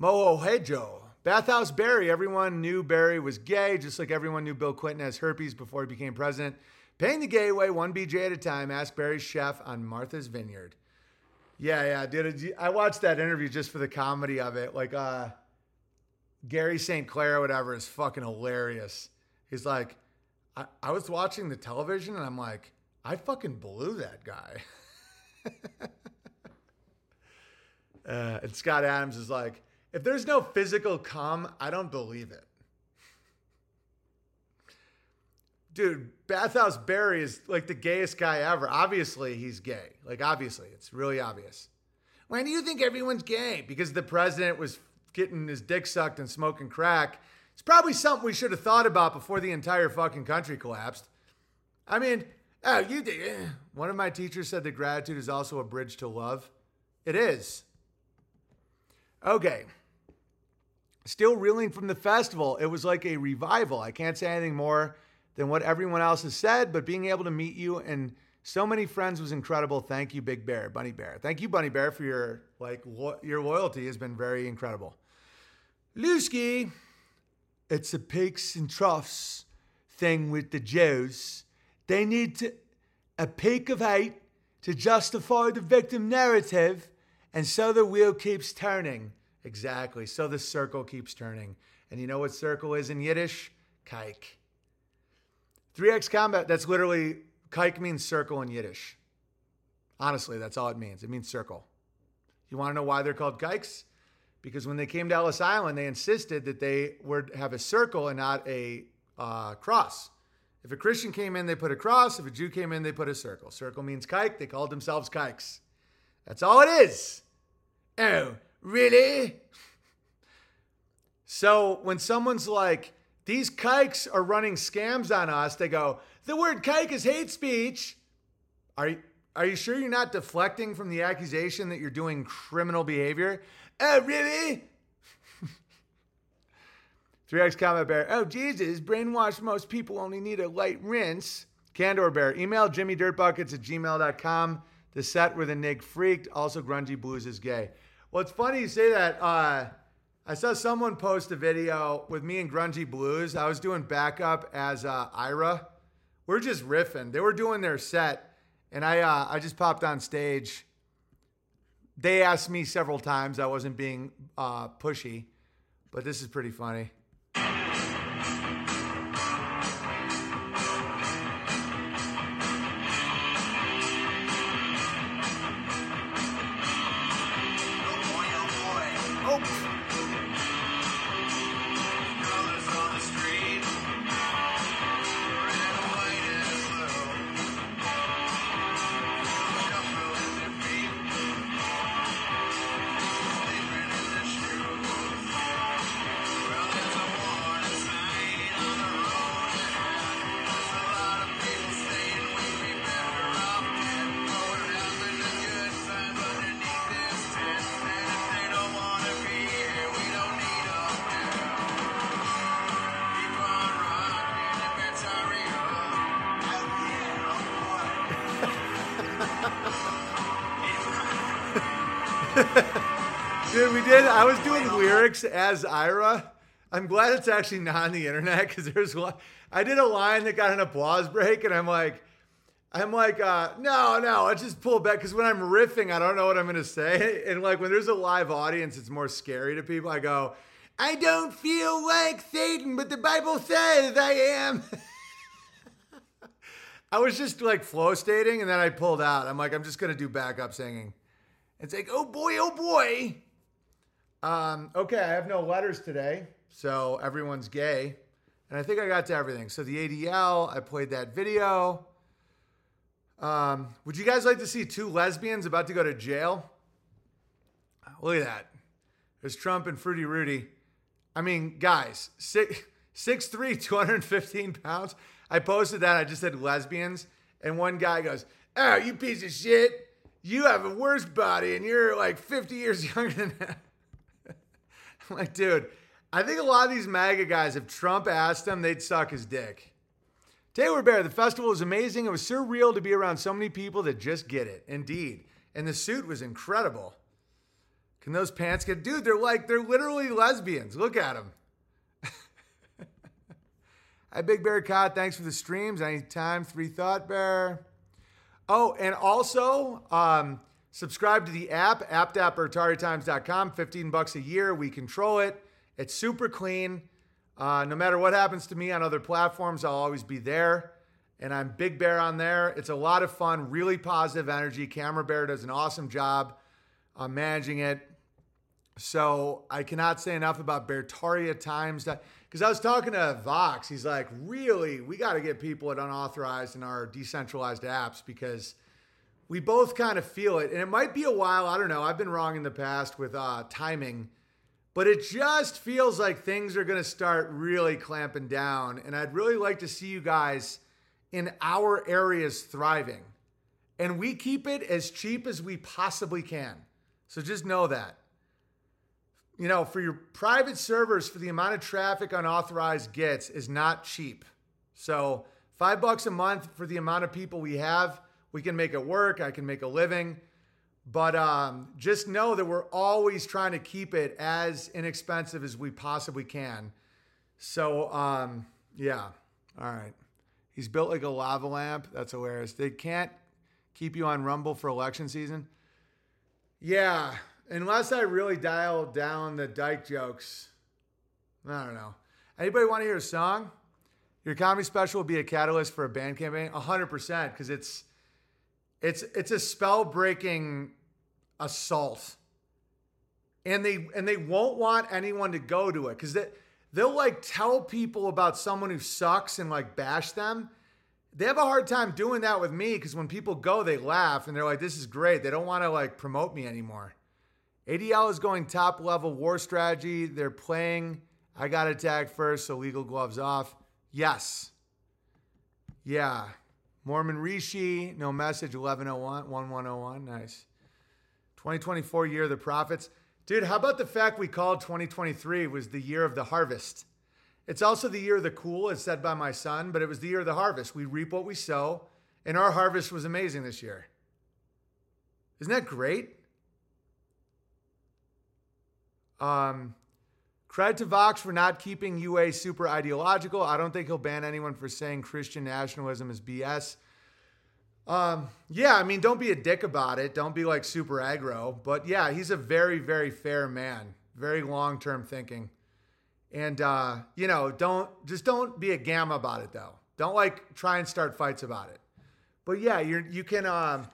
A: Moho Hejo. Bathhouse Barry. Everyone knew Barry was gay, just like everyone knew Bill Clinton has herpes before he became president. Paying the gay way, one BJ at a time. Ask Barry's chef on Martha's Vineyard. Yeah, yeah, dude. I watched that interview just for the comedy of it. Like, uh, Gary St. Clair or whatever is fucking hilarious. He's like, I, I was watching the television and I'm like, I fucking blew that guy. <laughs> uh, and Scott Adams is like, if there's no physical cum, I don't believe it. Dude, Bathhouse Barry is like the gayest guy ever. Obviously, he's gay. Like, obviously, it's really obvious. Why do you think everyone's gay? Because the president was getting his dick sucked and smoking crack. It's probably something we should have thought about before the entire fucking country collapsed. I mean, oh, you think eh. one of my teachers said that gratitude is also a bridge to love. It is. Okay. Still reeling from the festival. It was like a revival. I can't say anything more than what everyone else has said, but being able to meet you and so many friends was incredible. Thank you, Big Bear, Bunny Bear. Thank you, Bunny Bear, for your like lo- your loyalty has been very incredible. Lusky, it's a peaks and troughs thing with the Jews. They need to a peak of hate to justify the victim narrative, and so the wheel keeps turning. Exactly. So the circle keeps turning. And you know what circle is in Yiddish? Kike. 3x combat, that's literally, kike means circle in Yiddish. Honestly, that's all it means. It means circle. You want to know why they're called kikes? Because when they came to Ellis Island, they insisted that they would have a circle and not a uh, cross. If a Christian came in, they put a cross. If a Jew came in, they put a circle. Circle means kike. They called themselves kikes. That's all it is. Oh, Really? <laughs> So when someone's like, these kikes are running scams on us, they go, the word kike is hate speech. Are are you sure you're not deflecting from the accusation that you're doing criminal behavior? Oh, really? <laughs> 3X comment bear. Oh, Jesus, brainwash most people only need a light rinse. Candor bear. Email jimmydirtbuckets at gmail.com. The set where the Nig freaked. Also, Grungy Blues is gay. Well, it's funny you say that. Uh, I saw someone post a video with me and Grungy Blues. I was doing backup as uh, Ira. We're just riffing. They were doing their set, and I uh, I just popped on stage. They asked me several times. I wasn't being uh, pushy, but this is pretty funny. <laughs> Dude, we did. I was doing lyrics as Ira. I'm glad it's actually not on the internet because there's one. I did a line that got an applause break, and I'm like, I'm like, uh, no, no, I just pull back because when I'm riffing, I don't know what I'm gonna say, <laughs> and like when there's a live audience, it's more scary to people. I go, I don't feel like Satan, but the Bible says I am. <laughs> I was just like flow stating, and then I pulled out. I'm like, I'm just gonna do backup singing. It's like, oh boy, oh boy. Um, okay, I have no letters today, so everyone's gay. And I think I got to everything. So the ADL, I played that video. Um, would you guys like to see two lesbians about to go to jail? Look at that. There's Trump and Fruity Rudy. I mean, guys, six, 6'3, 215 pounds. I posted that. I just said lesbians. And one guy goes, Oh, you piece of shit you have a worse body and you're like 50 years <laughs> younger than that. I'm like, dude, I think a lot of these MAGA guys, if Trump asked them, they'd suck his dick. Taylor Bear, the festival was amazing. It was surreal to be around so many people that just get it. Indeed. And the suit was incredible. Can those pants get, dude, they're like, they're literally lesbians. Look at them. <laughs> Hi, Big Bear Cot. Thanks for the streams. Anytime. Three Thought Bear. Oh, and also um, subscribe to the app, app.beartariatimes.com, 15 bucks a year. We control it. It's super clean. Uh, no matter what happens to me on other platforms, I'll always be there. And I'm Big Bear on there. It's a lot of fun, really positive energy. Camera Bear does an awesome job uh, managing it. So I cannot say enough about Beartaria Times. Because I was talking to Vox. He's like, really, we got to get people at unauthorized in our decentralized apps because we both kind of feel it. And it might be a while. I don't know. I've been wrong in the past with uh, timing. But it just feels like things are going to start really clamping down. And I'd really like to see you guys in our areas thriving. And we keep it as cheap as we possibly can. So just know that you know, for your private servers, for the amount of traffic unauthorized gets is not cheap. So five bucks a month for the amount of people we have, we can make it work. I can make a living. But um, just know that we're always trying to keep it as inexpensive as we possibly can. So, um, yeah. All right. He's built like a lava lamp. That's hilarious. They can't keep you on Rumble for election season. Yeah unless I really dial down the dyke jokes, I don't know. Anybody want to hear a song? Your comedy special will be a catalyst for a band campaign, hundred percent, because it's it's it's a spell breaking assault, and they and they won't want anyone to go to it because they they'll like tell people about someone who sucks and like bash them. They have a hard time doing that with me because when people go, they laugh and they're like, "This is great." They don't want to like promote me anymore. ADL is going top level war strategy. They're playing. I got attacked first, so legal gloves off. Yes. Yeah. Mormon Rishi, no message, 1101, 1101. Nice. 2024 year of the prophets. Dude, how about the fact we called 2023 was the year of the harvest? It's also the year of the cool, as said by my son, but it was the year of the harvest. We reap what we sow, and our harvest was amazing this year. Isn't that great? Um, credit to Vox for not keeping UA super ideological. I don't think he'll ban anyone for saying Christian nationalism is BS. Um, yeah, I mean, don't be a dick about it. Don't be like super aggro. But yeah, he's a very, very fair man. Very long term thinking. And uh, you know, don't just don't be a gamma about it though. Don't like try and start fights about it. But yeah, you're you can um,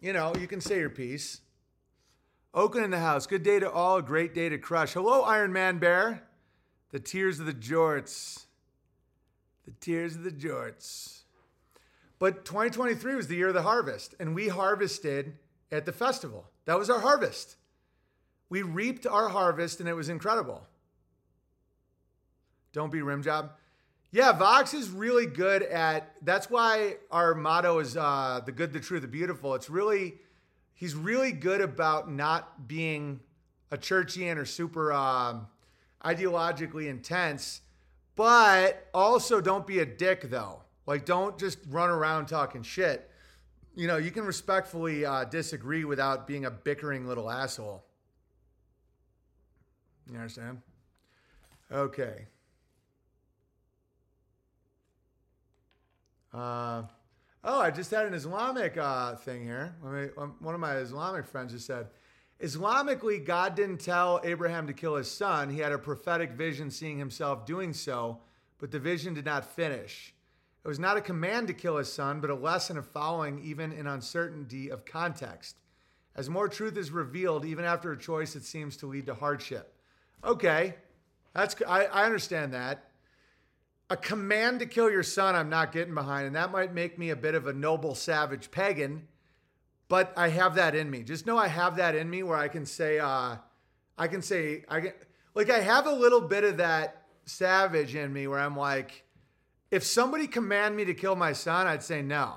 A: you know, you can say your piece. Oakland in the house. Good day to all. Great day to crush. Hello, Iron Man Bear. The tears of the jorts. The tears of the jorts. But 2023 was the year of the harvest, and we harvested at the festival. That was our harvest. We reaped our harvest, and it was incredible. Don't be rim job. Yeah, Vox is really good at. That's why our motto is uh, the good, the true, the beautiful. It's really, he's really good about not being a churchian or super um, ideologically intense, but also don't be a dick though. Like, don't just run around talking shit. You know, you can respectfully uh, disagree without being a bickering little asshole. You understand? Okay. Uh, oh, I just had an Islamic uh, thing here. Um, one of my Islamic friends just said, Islamically, God didn't tell Abraham to kill his son. He had a prophetic vision seeing himself doing so, but the vision did not finish. It was not a command to kill his son, but a lesson of following even in uncertainty of context. As more truth is revealed, even after a choice that seems to lead to hardship. Okay, that's I, I understand that a command to kill your son, I'm not getting behind. And that might make me a bit of a noble, savage pagan, but I have that in me. Just know I have that in me where I can say, uh, I can say, I can, like, I have a little bit of that savage in me where I'm like, if somebody command me to kill my son, I'd say no.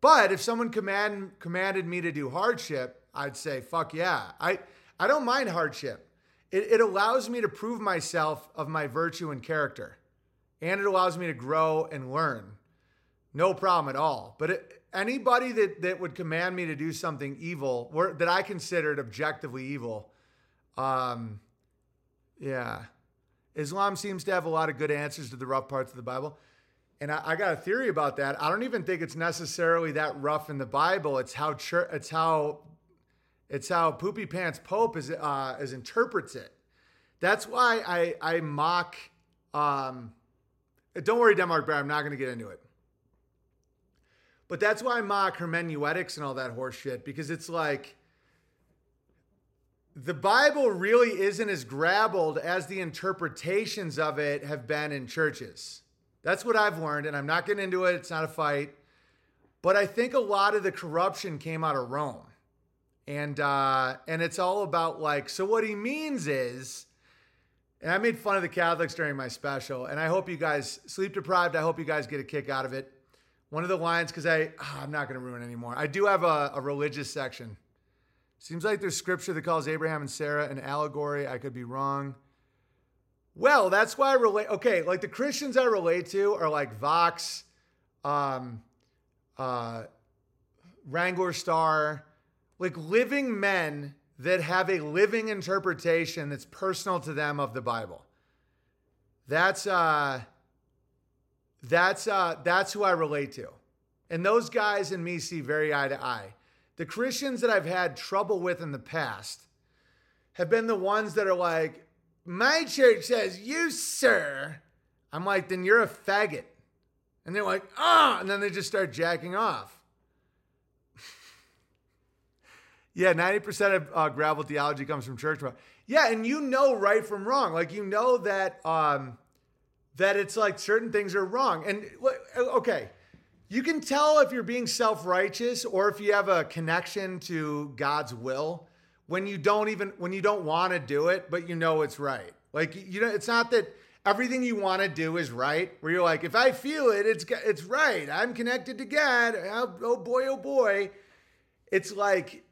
A: But if someone command commanded me to do hardship, I'd say fuck yeah. I I don't mind hardship. It, it allows me to prove myself of my virtue and character and it allows me to grow and learn. No problem at all. But it, anybody that, that would command me to do something evil, or that I considered objectively evil, um, yeah. Islam seems to have a lot of good answers to the rough parts of the Bible. And I, I, got a theory about that. I don't even think it's necessarily that rough in the Bible. It's how church, it's how it's how Poopy Pants Pope is uh, is interprets it. That's why I I mock um, don't worry, Denmark Bear, I'm not going to get into it. But that's why I mock hermeneutics and all that horse shit because it's like the Bible really isn't as grabbled as the interpretations of it have been in churches. That's what I've learned, and I'm not getting into it. It's not a fight. But I think a lot of the corruption came out of Rome. And uh, and it's all about like, so what he means is and I made fun of the Catholics during my special, and I hope you guys sleep deprived. I hope you guys get a kick out of it. One of the lines, because I oh, I'm not going to ruin anymore. I do have a, a religious section. Seems like there's scripture that calls Abraham and Sarah an allegory. I could be wrong. Well, that's why I relate. Okay, like the Christians I relate to are like Vox, um, uh, Wranglerstar, like living men that have a living interpretation that's personal to them of the Bible. That's uh that's uh that's who I relate to. And those guys and me see very eye to eye. The Christians that I've had trouble with in the past have been the ones that are like, my church says, you, sir. I'm like, then you're a faggot. And they're like, ah, oh, and then they just start jacking off. Yeah, 90% of uh, gravel theology comes from church. Yeah, and you know right from wrong. Like you know that um that it's like certain things are wrong. And okay, you can tell if you're being self-righteous or if you have a connection to God's will when you don't even when you don't want to do it, but you know it's right. Like you know, it's not that everything you want to do is right. Where you're like, if I feel it, it's it's right. I'm connected to God. Oh, oh boy, oh boy. It's like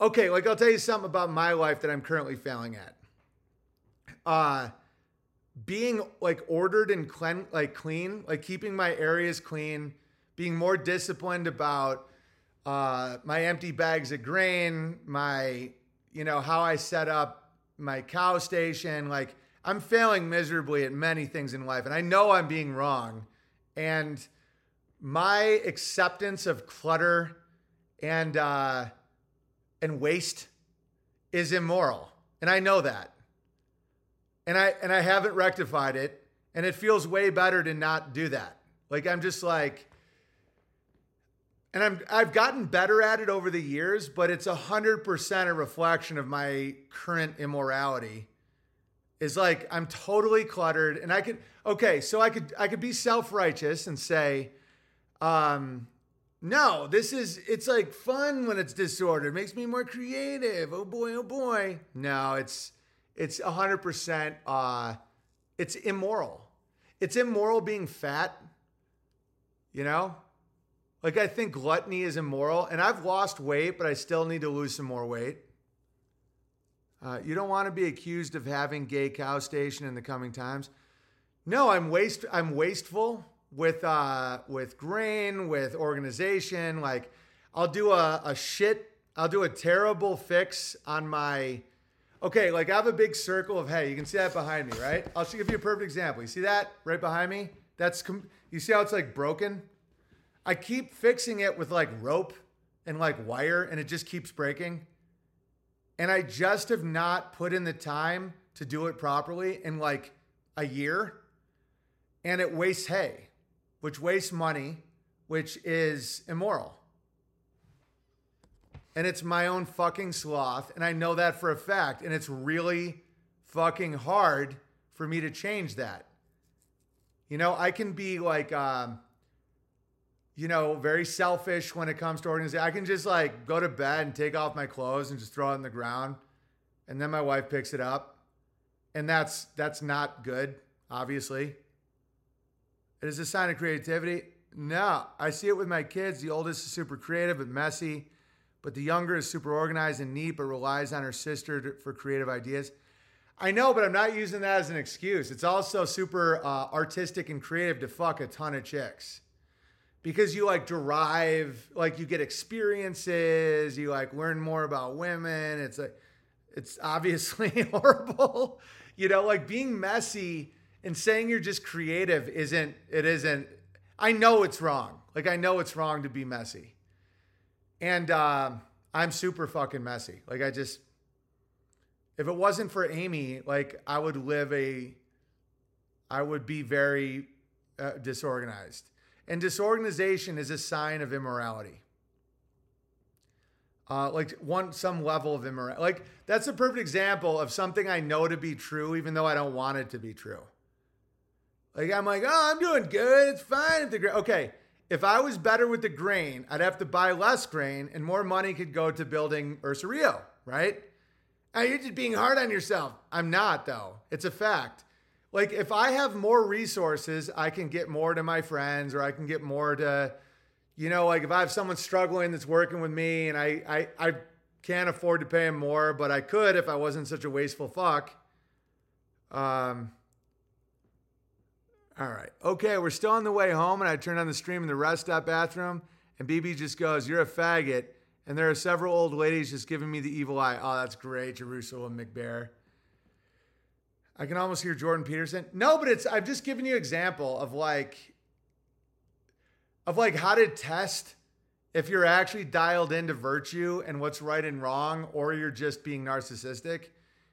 A: Okay, like I'll tell you something about my life that I'm currently failing at. Uh being like ordered and clean like clean, like keeping my areas clean, being more disciplined about uh, my empty bags of grain, my, you know, how I set up my cow station. Like, I'm failing miserably at many things in life, and I know I'm being wrong. And my acceptance of clutter and uh, and waste is immoral, and I know that. And I and I haven't rectified it, and it feels way better to not do that. Like I'm just like and I'm I've gotten better at it over the years, but it's a hundred percent a reflection of my current immorality. Is like I'm totally cluttered, and I could okay, so I could I could be self righteous and say, um, no, this is it's like fun when it's disordered. It makes me more creative. Oh boy, oh boy. No, it's it's a hundred percent. Uh, it's immoral. It's immoral being fat. You know, like I think gluttony is immoral, and I've lost weight, but I still need to lose some more weight. Uh, you don't want to be accused of having gay cow station in the coming times. No, I'm waste. I'm wasteful with uh, with grain, with organization. Like I'll do a, a shit. I'll do a terrible fix on my. Okay, like I have a big circle of hay. You can see that behind me, right? I'll give you a perfect example. You see that right behind me? That's com- you see how it's like broken. I keep fixing it with like rope and like wire, and it just keeps breaking. And I just have not put in the time to do it properly in like a year. And it wastes hay, which wastes money, which is immoral. And it's my own fucking sloth. And I know that for a fact. And it's really fucking hard for me to change that. You know, I can be like, um, you know, very selfish when it comes to organization. I can just like go to bed and take off my clothes and just throw it on the ground. And then my wife picks it up. And that's that's not good, obviously. It is a sign of creativity. No, I see it with my kids. The oldest is super creative but messy, but the younger is super organized and neat, but relies on her sister to, for creative ideas. I know, but I'm not using that as an excuse. It's also super uh, artistic and creative to fuck a ton of chicks because you like derive, like you get experiences, you like learn more about women. It's like, it's obviously <laughs> horrible. You know, like being messy and saying you're just creative isn't, it isn't, I know it's wrong. Like I know it's wrong to be messy. And uh, I'm super fucking messy. Like I just, if it wasn't for Amy, like I would live a, I would be very uh, disorganized. And disorganization is a sign of immorality. Uh, like one some level of immorality. Like that's a perfect example of something I know to be true, even though I don't want it to be true. Like I'm like, oh, I'm doing good. It's fine if the grain. Okay, if I was better with the grain, I'd have to buy less grain, and more money could go to building Ursa Rio, right? And you're just being hard on yourself. I'm not though. It's a fact like if I have more resources, I can get more to my friends or I can get more to, you know, like if I have someone struggling that's working with me and I I, I can't afford to pay him more, but I could if I wasn't such a wasteful fuck. Um all right. Okay, we're still on the way home, and I turn on the stream in the rest stop bathroom, and BB just goes, You're a faggot. And there are several old ladies just giving me the evil eye. Oh, that's great, Jerusalem McBear. I can almost hear Jordan Peterson. No, but it's I've just given you an example of like of like how to test if you're actually dialed into virtue and what's right and wrong, or you're just being narcissistic.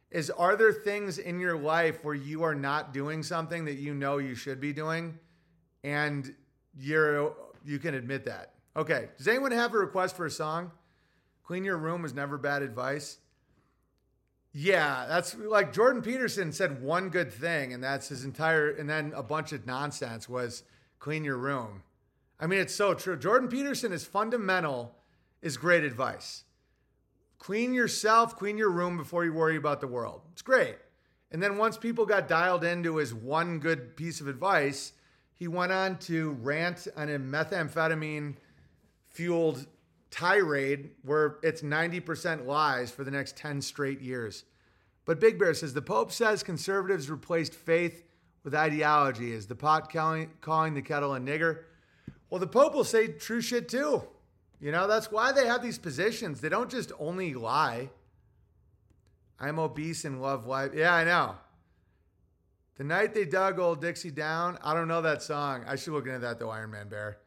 A: Is are there things in your life where you are not doing something that you know you should be doing, and you're you can admit that? Okay. Does anyone have a request for a song? Clean your room is never bad advice. Yeah, that's like Jordan Peterson said one good thing, and that's his entire, and then a bunch of nonsense was clean your room. I mean, it's so true. Jordan Peterson is fundamental, is great advice. Clean yourself, clean your room before you worry about the world. It's great. And then once people got dialed into his one good piece of advice, he went on to rant on a methamphetamine fueled tirade where it's 90% lies for the next 10 straight years. But Big Bear says the Pope says conservatives replaced faith with ideology. Is the pot calling, calling the kettle a nigger? Well, the Pope will say true shit too. You know, that's why they have these positions. They don't just only lie. I'm obese and love life. Yeah, I know. The night they dug old Dixie down. I don't know that song. I should look into that though, Iron Man Bear.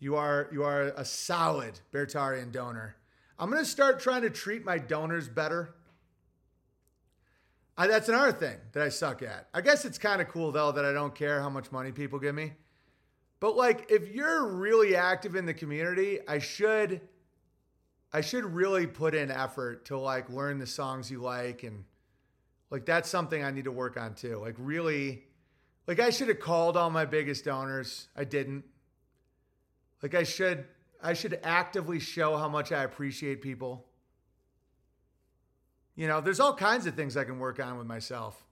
A: You are you are a solid Beartarian donor. I'm gonna start trying to treat my donors better. I, that's another thing that I suck at. I guess it's kind of cool though that I don't care how much money people give me. But like if you're really active in the community, I should I should really put in effort to like learn the songs you like and like that's something I need to work on too. Like really like I should have called all my biggest donors. I didn't. Like I should I should actively show how much I appreciate people. You know, there's all kinds of things I can work on with myself.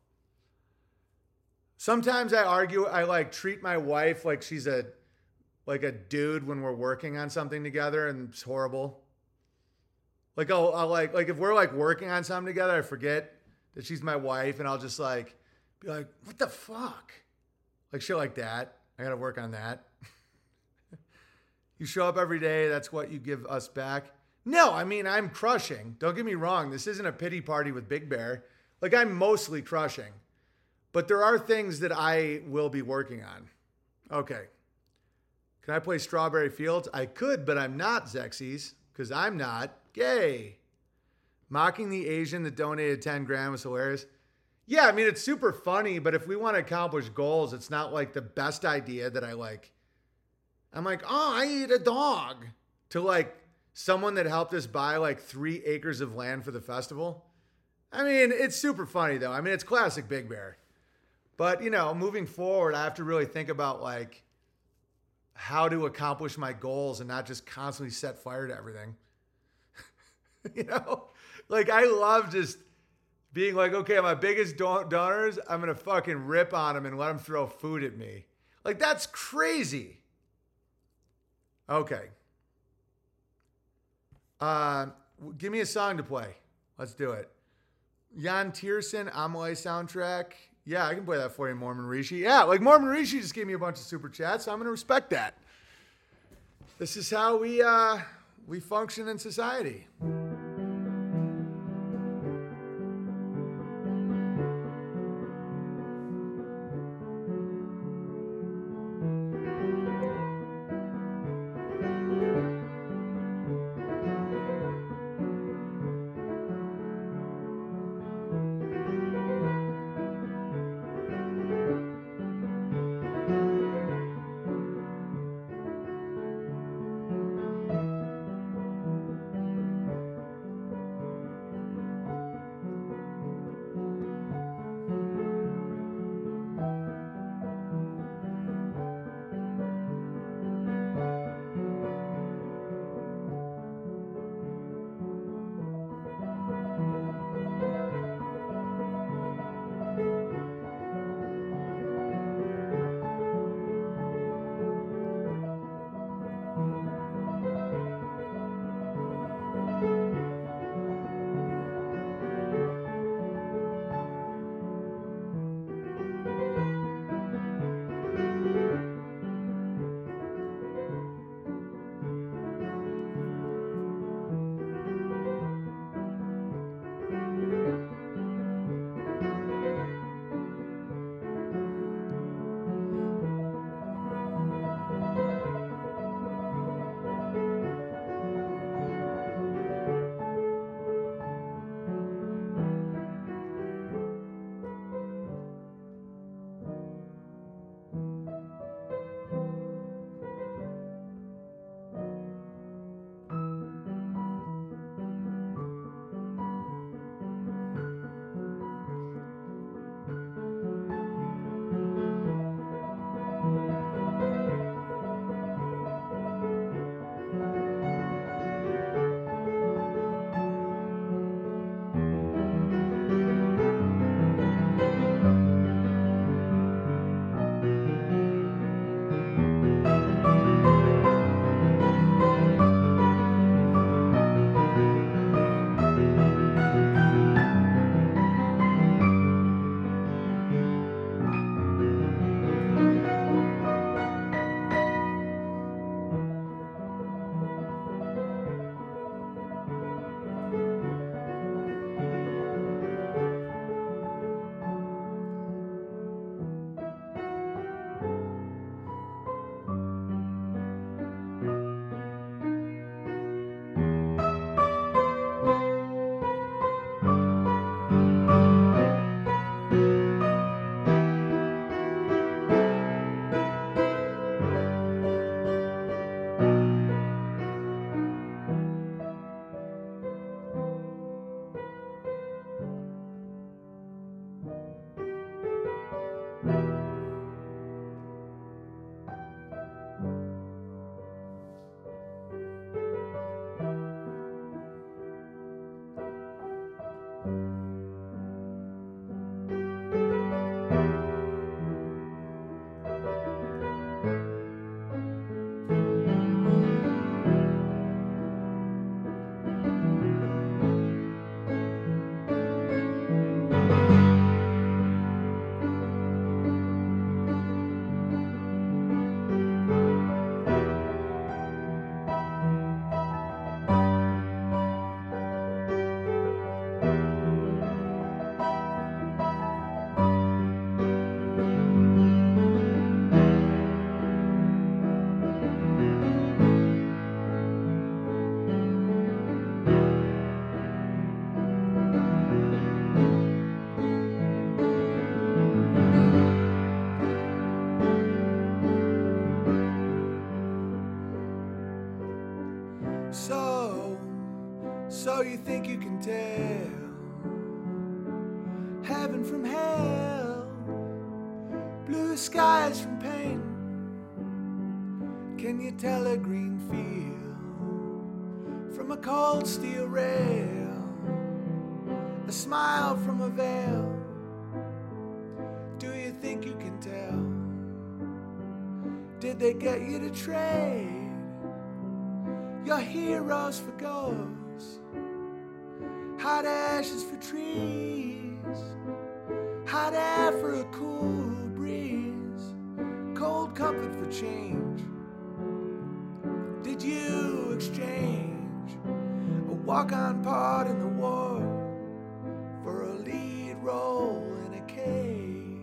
A: Sometimes I argue I like treat my wife like she's a like a dude when we're working on something together and it's horrible. Like I'll, I'll like like if we're like working on something together, I forget that she's my wife and I'll just like be like, "What the fuck?" Like shit like that. I got to work on that. <laughs> you show up every day, that's what you give us back. No, I mean, I'm crushing. Don't get me wrong. This isn't a pity party with Big Bear. Like I'm mostly crushing. But there are things that I will be working on. Okay. Can I play Strawberry Fields? I could, but I'm not Zexies because I'm not gay. Mocking the Asian that donated 10 grand was hilarious. Yeah, I mean, it's super funny, but if we want to accomplish goals, it's not like the best idea that I like. I'm like, oh, I eat a dog to like someone that helped us buy like three acres of land for the festival. I mean, it's super funny though. I mean, it's classic Big Bear. But, you know, moving forward, I have to really think about like how to accomplish my goals and not just constantly set fire to everything. <laughs> you know, like I love just being like, okay, my biggest donors, I'm gonna fucking rip on them and let them throw food at me. Like that's crazy. Okay. Uh, give me a song to play. Let's do it. Yann Tiersen, Amelie soundtrack. Yeah, I can play that for you, Mormon Rishi. Yeah, like Mormon Rishi just gave me a bunch of super chats, so I'm gonna respect that. This is how we uh, we function in society. Tell heaven from hell, blue skies from pain? Can you tell a green field from a cold steel rail? A smile from a veil. Do you think you can tell? Did they get you to trade your heroes for ghosts? Hot ashes for trees, hot air for a cool breeze, cold comfort for change. Did you exchange a walk on part in the war for a lead role in a cave?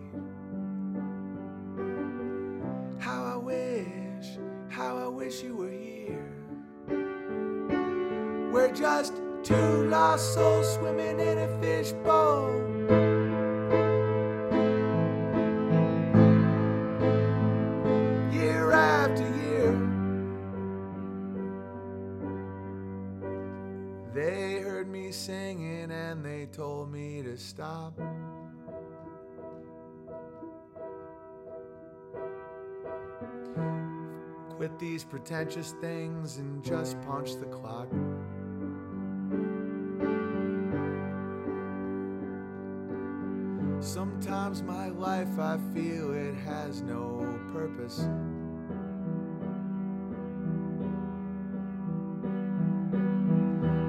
A: How I wish, how I wish you were here. We're just two lost souls swimming in a fishbowl. Year after year, they heard me singing and they told me to stop. Quit these pretentious things and just punch the clock. Sometimes my life I feel it has no purpose.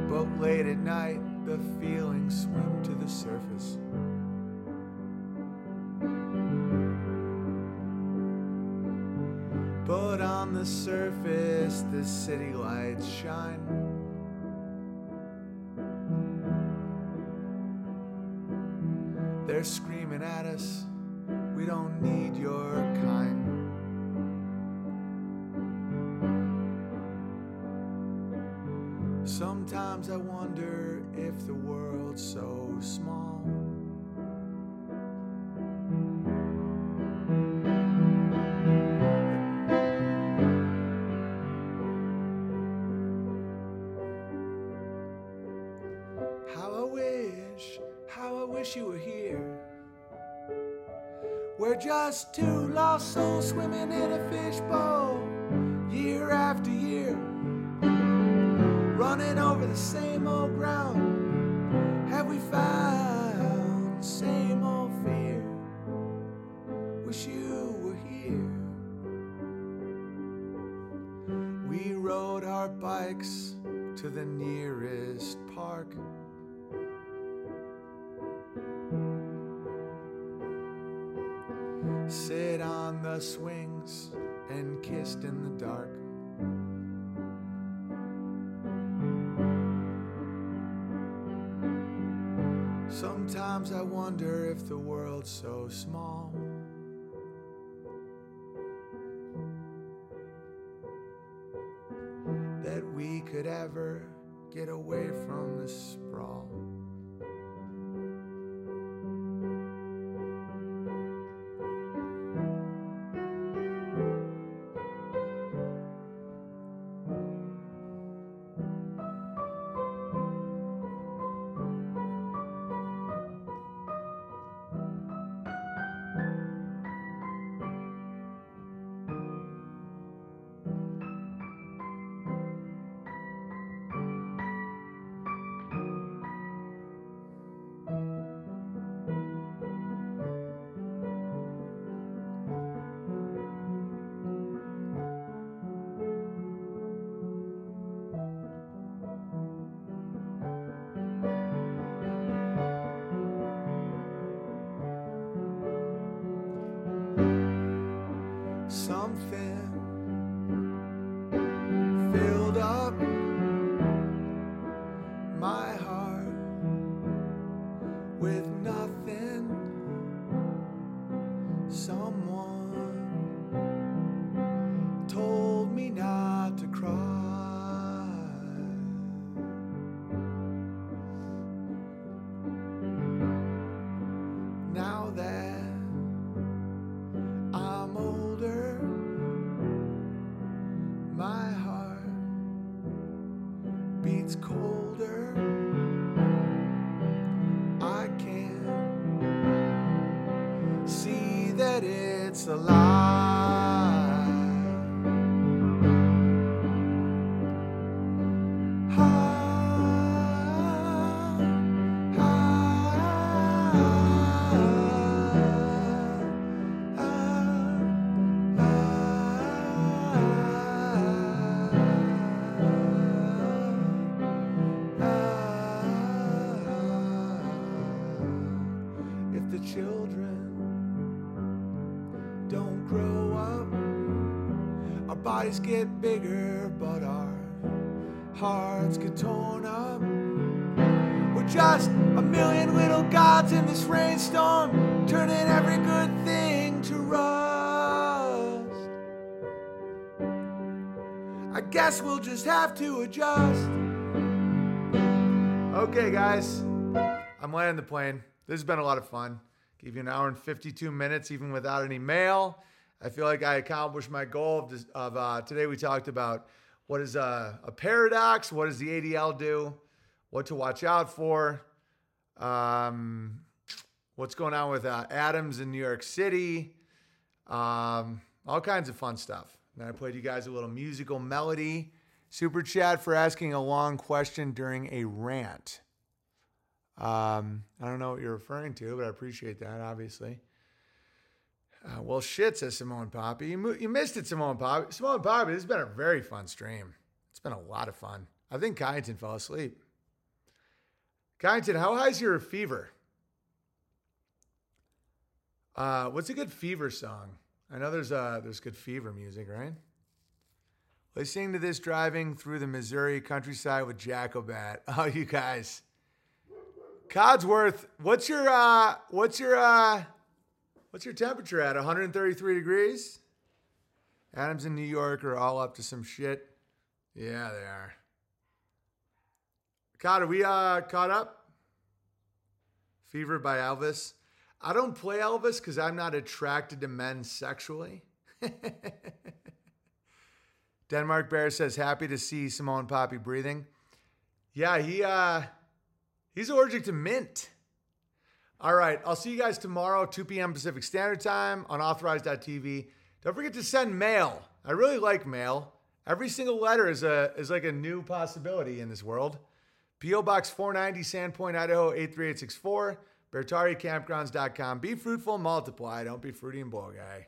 A: But late at night, the feelings swim to the surface. But on the surface, the city lights shine. Screaming at us, we don't need your kind. Sometimes I wonder if the world's two lost souls swimming in a fishbowl, year after year, running over the same old ground. Have we found same old fear? Wish you were here. We rode our bikes to the nearest park. Swings and kissed in the dark. Sometimes I wonder if the world's so small. That we could ever get away from the sprawl. Bodies get bigger, but our hearts get torn up. We're just a million little gods in this rainstorm, turning every good thing to rust. I guess we'll just have to adjust. Okay, guys, I'm landing the plane. This has been a lot of fun. Give you an hour and 52 minutes, even without any mail. I feel like I accomplished my goal of, this, of uh, today. We talked about what is a, a paradox, what does the ADL do, what to watch out for, um, what's going on with uh, Adams in New York City, um, all kinds of fun stuff. And I played you guys a little musical melody. Super chat for asking a long question during a rant. Um, I don't know what you're referring to, but I appreciate that, obviously. Uh, well, shit, says Simone Poppy. You, mo- you missed it, Simone Poppy. Simone Poppy, this has been a very fun stream. It's been a lot of fun. I think Kyneton fell asleep. Kyneton, how high is your fever? Uh, what's a good fever song? I know there's uh, there's good fever music, right? Listening to this driving through the Missouri countryside with Jacobat. <laughs> Oh, you guys. Codsworth, what's your uh what's your uh what's your temperature at? 133 degrees? Adams in New York are all up to some shit. Yeah, they are. Cod, are we uh caught up? Fever by Elvis. I don't play Elvis because I'm not attracted to men sexually. <laughs> Denmark Bear says happy to see Simone Poppy breathing. Yeah, he uh he's allergic to mint. All right, I'll see you guys tomorrow, 2 p.m. Pacific Standard Time on authorized.tv. Don't forget to send mail. I really like mail. Every single letter is a is like a new possibility in this world. P.O. Box 490, Sandpoint, Idaho 83864, BeartariaCampgrounds.com. Be fruitful, multiply. Don't be fruity and bull guy.